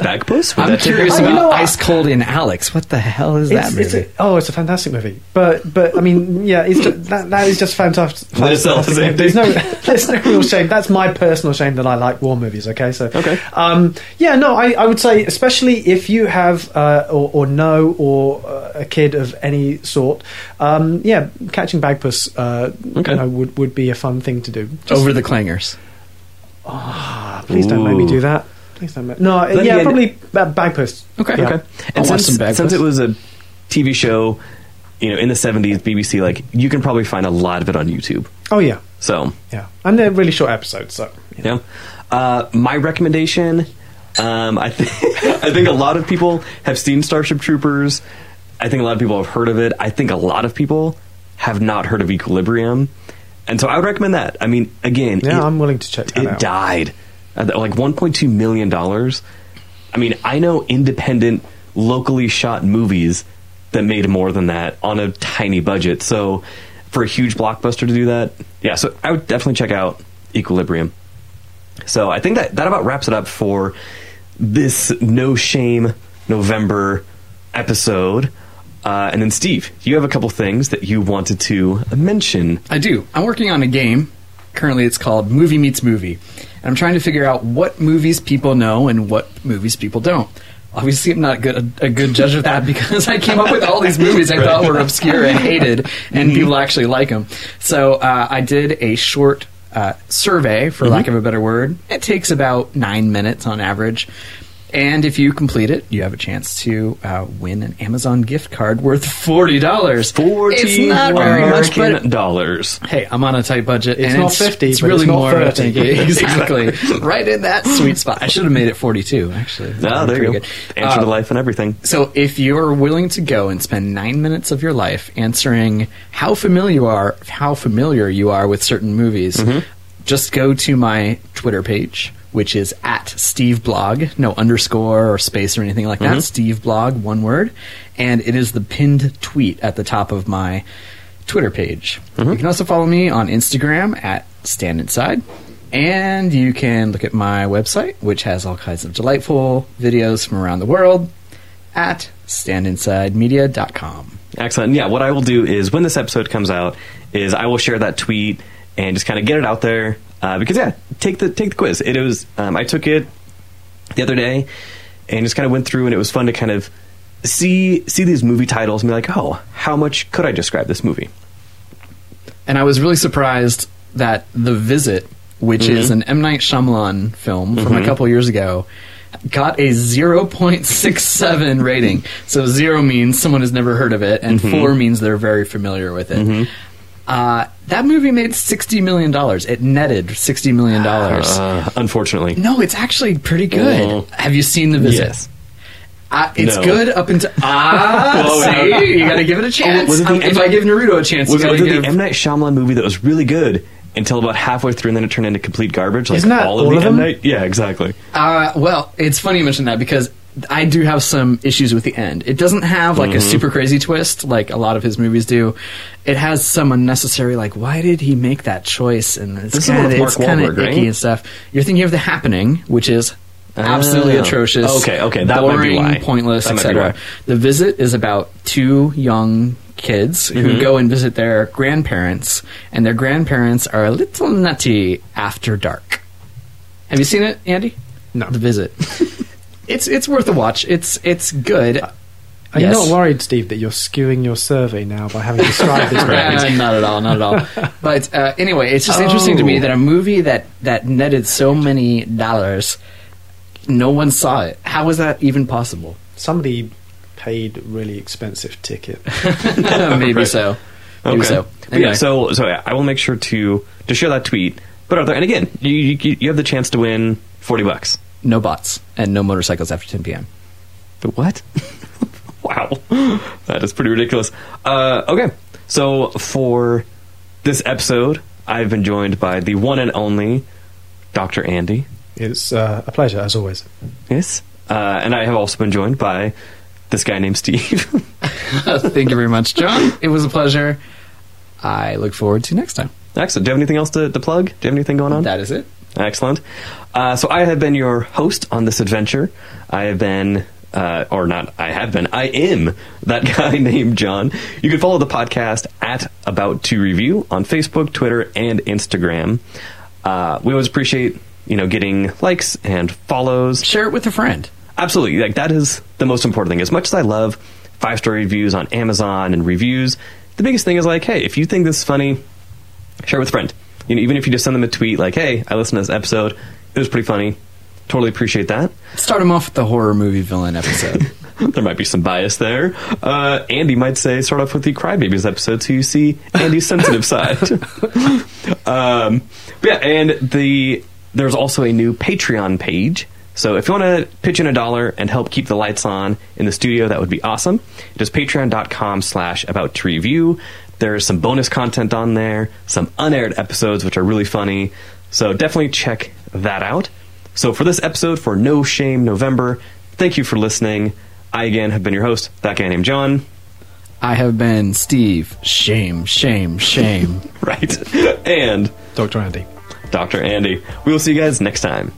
Bagpuss? Would I'm that curious your- Oh, you about know? Ice Cold in Alex. What the hell is that it's, movie? it's a, oh, it's a fantastic movie. But but I mean, yeah, it's just, that that is just fantastic. Let us know, fantastic. There's no there's no real shame. That's my personal shame that I like war movies. Okay, so Okay. Um, yeah, no, I, I would say especially if you have uh, or, or know or uh, a kid of any sort, um, yeah, catching Bagpuss, uh, Okay. you know, would would be a fun thing to do. Just- Over the Clangers. Ah, please don't make me do that. Please don't make. No, Then yeah, again- probably uh, Bagpuss. Okay. Yeah. Okay. I'll And watch since, some Bagpuss. since it was a TV show, you know, in the 70s, BBC, like, you can probably find a lot of it on YouTube. Oh yeah, So, yeah, and they're really short episodes. So yeah. yeah. Uh, my recommendation, um, I, think I think a lot of people have seen Starship Troopers. I think a lot of people have heard of it. I think a lot of people have not heard of Equilibrium. And so I would recommend that. I mean, again, Yeah, it- I'm willing to check that it out. died at like 1.2 million dollars. I mean, I know independent, locally shot movies that made more than that on a tiny budget. So, for a huge blockbuster to do that, yeah. So I would definitely check out Equilibrium. So I think that that about wraps it up for this no shame November episode. Uh, and then Steve, you have a couple things that you wanted to mention. I do. I'm working on a game. Currently, it's called Movie Meets Movie. I'm trying to figure out what movies people know and what movies people don't. Obviously, I'm not good, a good judge of that because I came up with all these movies I thought were obscure and hated, and people actually like them. So uh, I did a short uh, survey, for lack of a better word. It takes about nine minutes on average. And if you complete it, you have a chance to uh, win an Amazon gift card worth forty dollars. Forty It's not very much, but American dollars. Hey, I'm on a tight budget. It's and not 50, It's but really it's not more. 30. Thank you. Exactly. right in that sweet spot. I should have made it 42. Actually. no, there you go. Good. Answer to Uh, life and everything. So, if you're willing to go and spend nine minutes of your life answering how familiar you are, how familiar you are with certain movies, Mm-hmm. just go to my Twitter page, which is at Steve Blog, no underscore or space or anything like Mm-hmm. that. Steve Blog, one word, and it is the pinned tweet at the top of my Twitter page. Mm-hmm. You can also follow me on Instagram at Stand Inside. And you can look at my website, which has all kinds of delightful videos from around the world at standinsidemedia.com. Excellent. Yeah, what I will do is when this episode comes out, is I will share that tweet and just kind of get it out there. Uh, because yeah, take the take the quiz. It was um, I took it the other day and just kind of went through, and it was fun to kind of see see these movie titles and be like, oh, how much could I describe this movie? And I was really surprised that The Visit, which Mm-hmm. is an M. Night Shyamalan film from a couple years ago, got a 0.67 rating. So zero means someone has never heard of it, and Mm-hmm. four means they're very familiar with it. Uh, that movie made $60 million. It netted $60 million. Uh, unfortunately, no, it's actually pretty good. Oh. Have you seen The Visit? yes. Uh, it's No. good up until ah. See, you got to give it a chance. was it Um, if I give Naruto a chance, Was, was it give. the M Night Shyamalan movie that was really good until about halfway through, and then it turned into complete garbage? Like Isn't that all all of of the M them? Night? Yeah, exactly. Uh, well, it's funny you mention that because I do have some issues with the end. It doesn't have like a Mm-hmm. super crazy twist like a lot of his movies do. It has some unnecessary like why did he make that choice and it's This is kind of Mark it's kind of right? icky and stuff. You're thinking of The Happening, which is absolutely Oh. atrocious. Okay, okay, that might be boring, why. pointless, That might be etc. The Visit is about two young kids Mm-hmm. who go and visit their grandparents, and their grandparents are a little nutty after dark. Have you seen it, Andy? No. The Visit. it's it's worth a watch. It's it's good. Are you not worried, Steve, that you're skewing your survey now by having described this movie? not at all, not at all. But uh, anyway, it's just interesting to me Oh. that a movie that that netted so many dollars, no one saw it. How was that even possible? Somebody paid really expensive ticket. Maybe Right. so. Maybe Okay. so. Anyway. Yeah, so so I will make sure to to share that tweet. But other and again, you, you you have the chance to win forty bucks. No bots and no motorcycles after 10 p.m. The what? wow, that is pretty ridiculous. Uh, okay, so for this episode, I've been joined by the one and only Dr. Andy. It's uh, a pleasure, as always. Yes, uh, and I have also been joined by this guy named Steve. Thank you very much, John. It was a pleasure. I look forward to next time. Excellent. Do you have anything else to, to plug? Do you have anything going on? That is it. Excellent. Uh, so I have been your host on this adventure. I have been, uh, or not, I have been, I am that guy named John. You can follow the podcast at About to Review on Facebook, Twitter, and Instagram. Uh, we always appreciate, you know, getting likes and follows. Share it with a friend. Absolutely. Like that is the most important thing. As much as I love five star reviews on Amazon and reviews, the biggest thing is like, hey, if you think this is funny, share it with a friend. You know, even if you just send them a tweet like, hey, I listened to this episode, It was pretty funny. Totally appreciate that. Start him off with the horror movie villain episode. there might be some bias there. Uh, Andy might say start off with the Crybabies episode so you see Andy's sensitive side. um, but yeah, and the there's also a new Patreon page. So if you want to pitch in a dollar and help keep the lights on in the studio, that would be awesome. It is patreon.com slash about to review. There's some bonus content on there, some unaired episodes which are really funny. So definitely check that out. So for this episode for No Shame November, thank you for listening. I again have been your host, that guy named John. I have been Steve. Shame, shame, shame. right. And Dr. Andy. Dr. Andy. We will see you guys next time.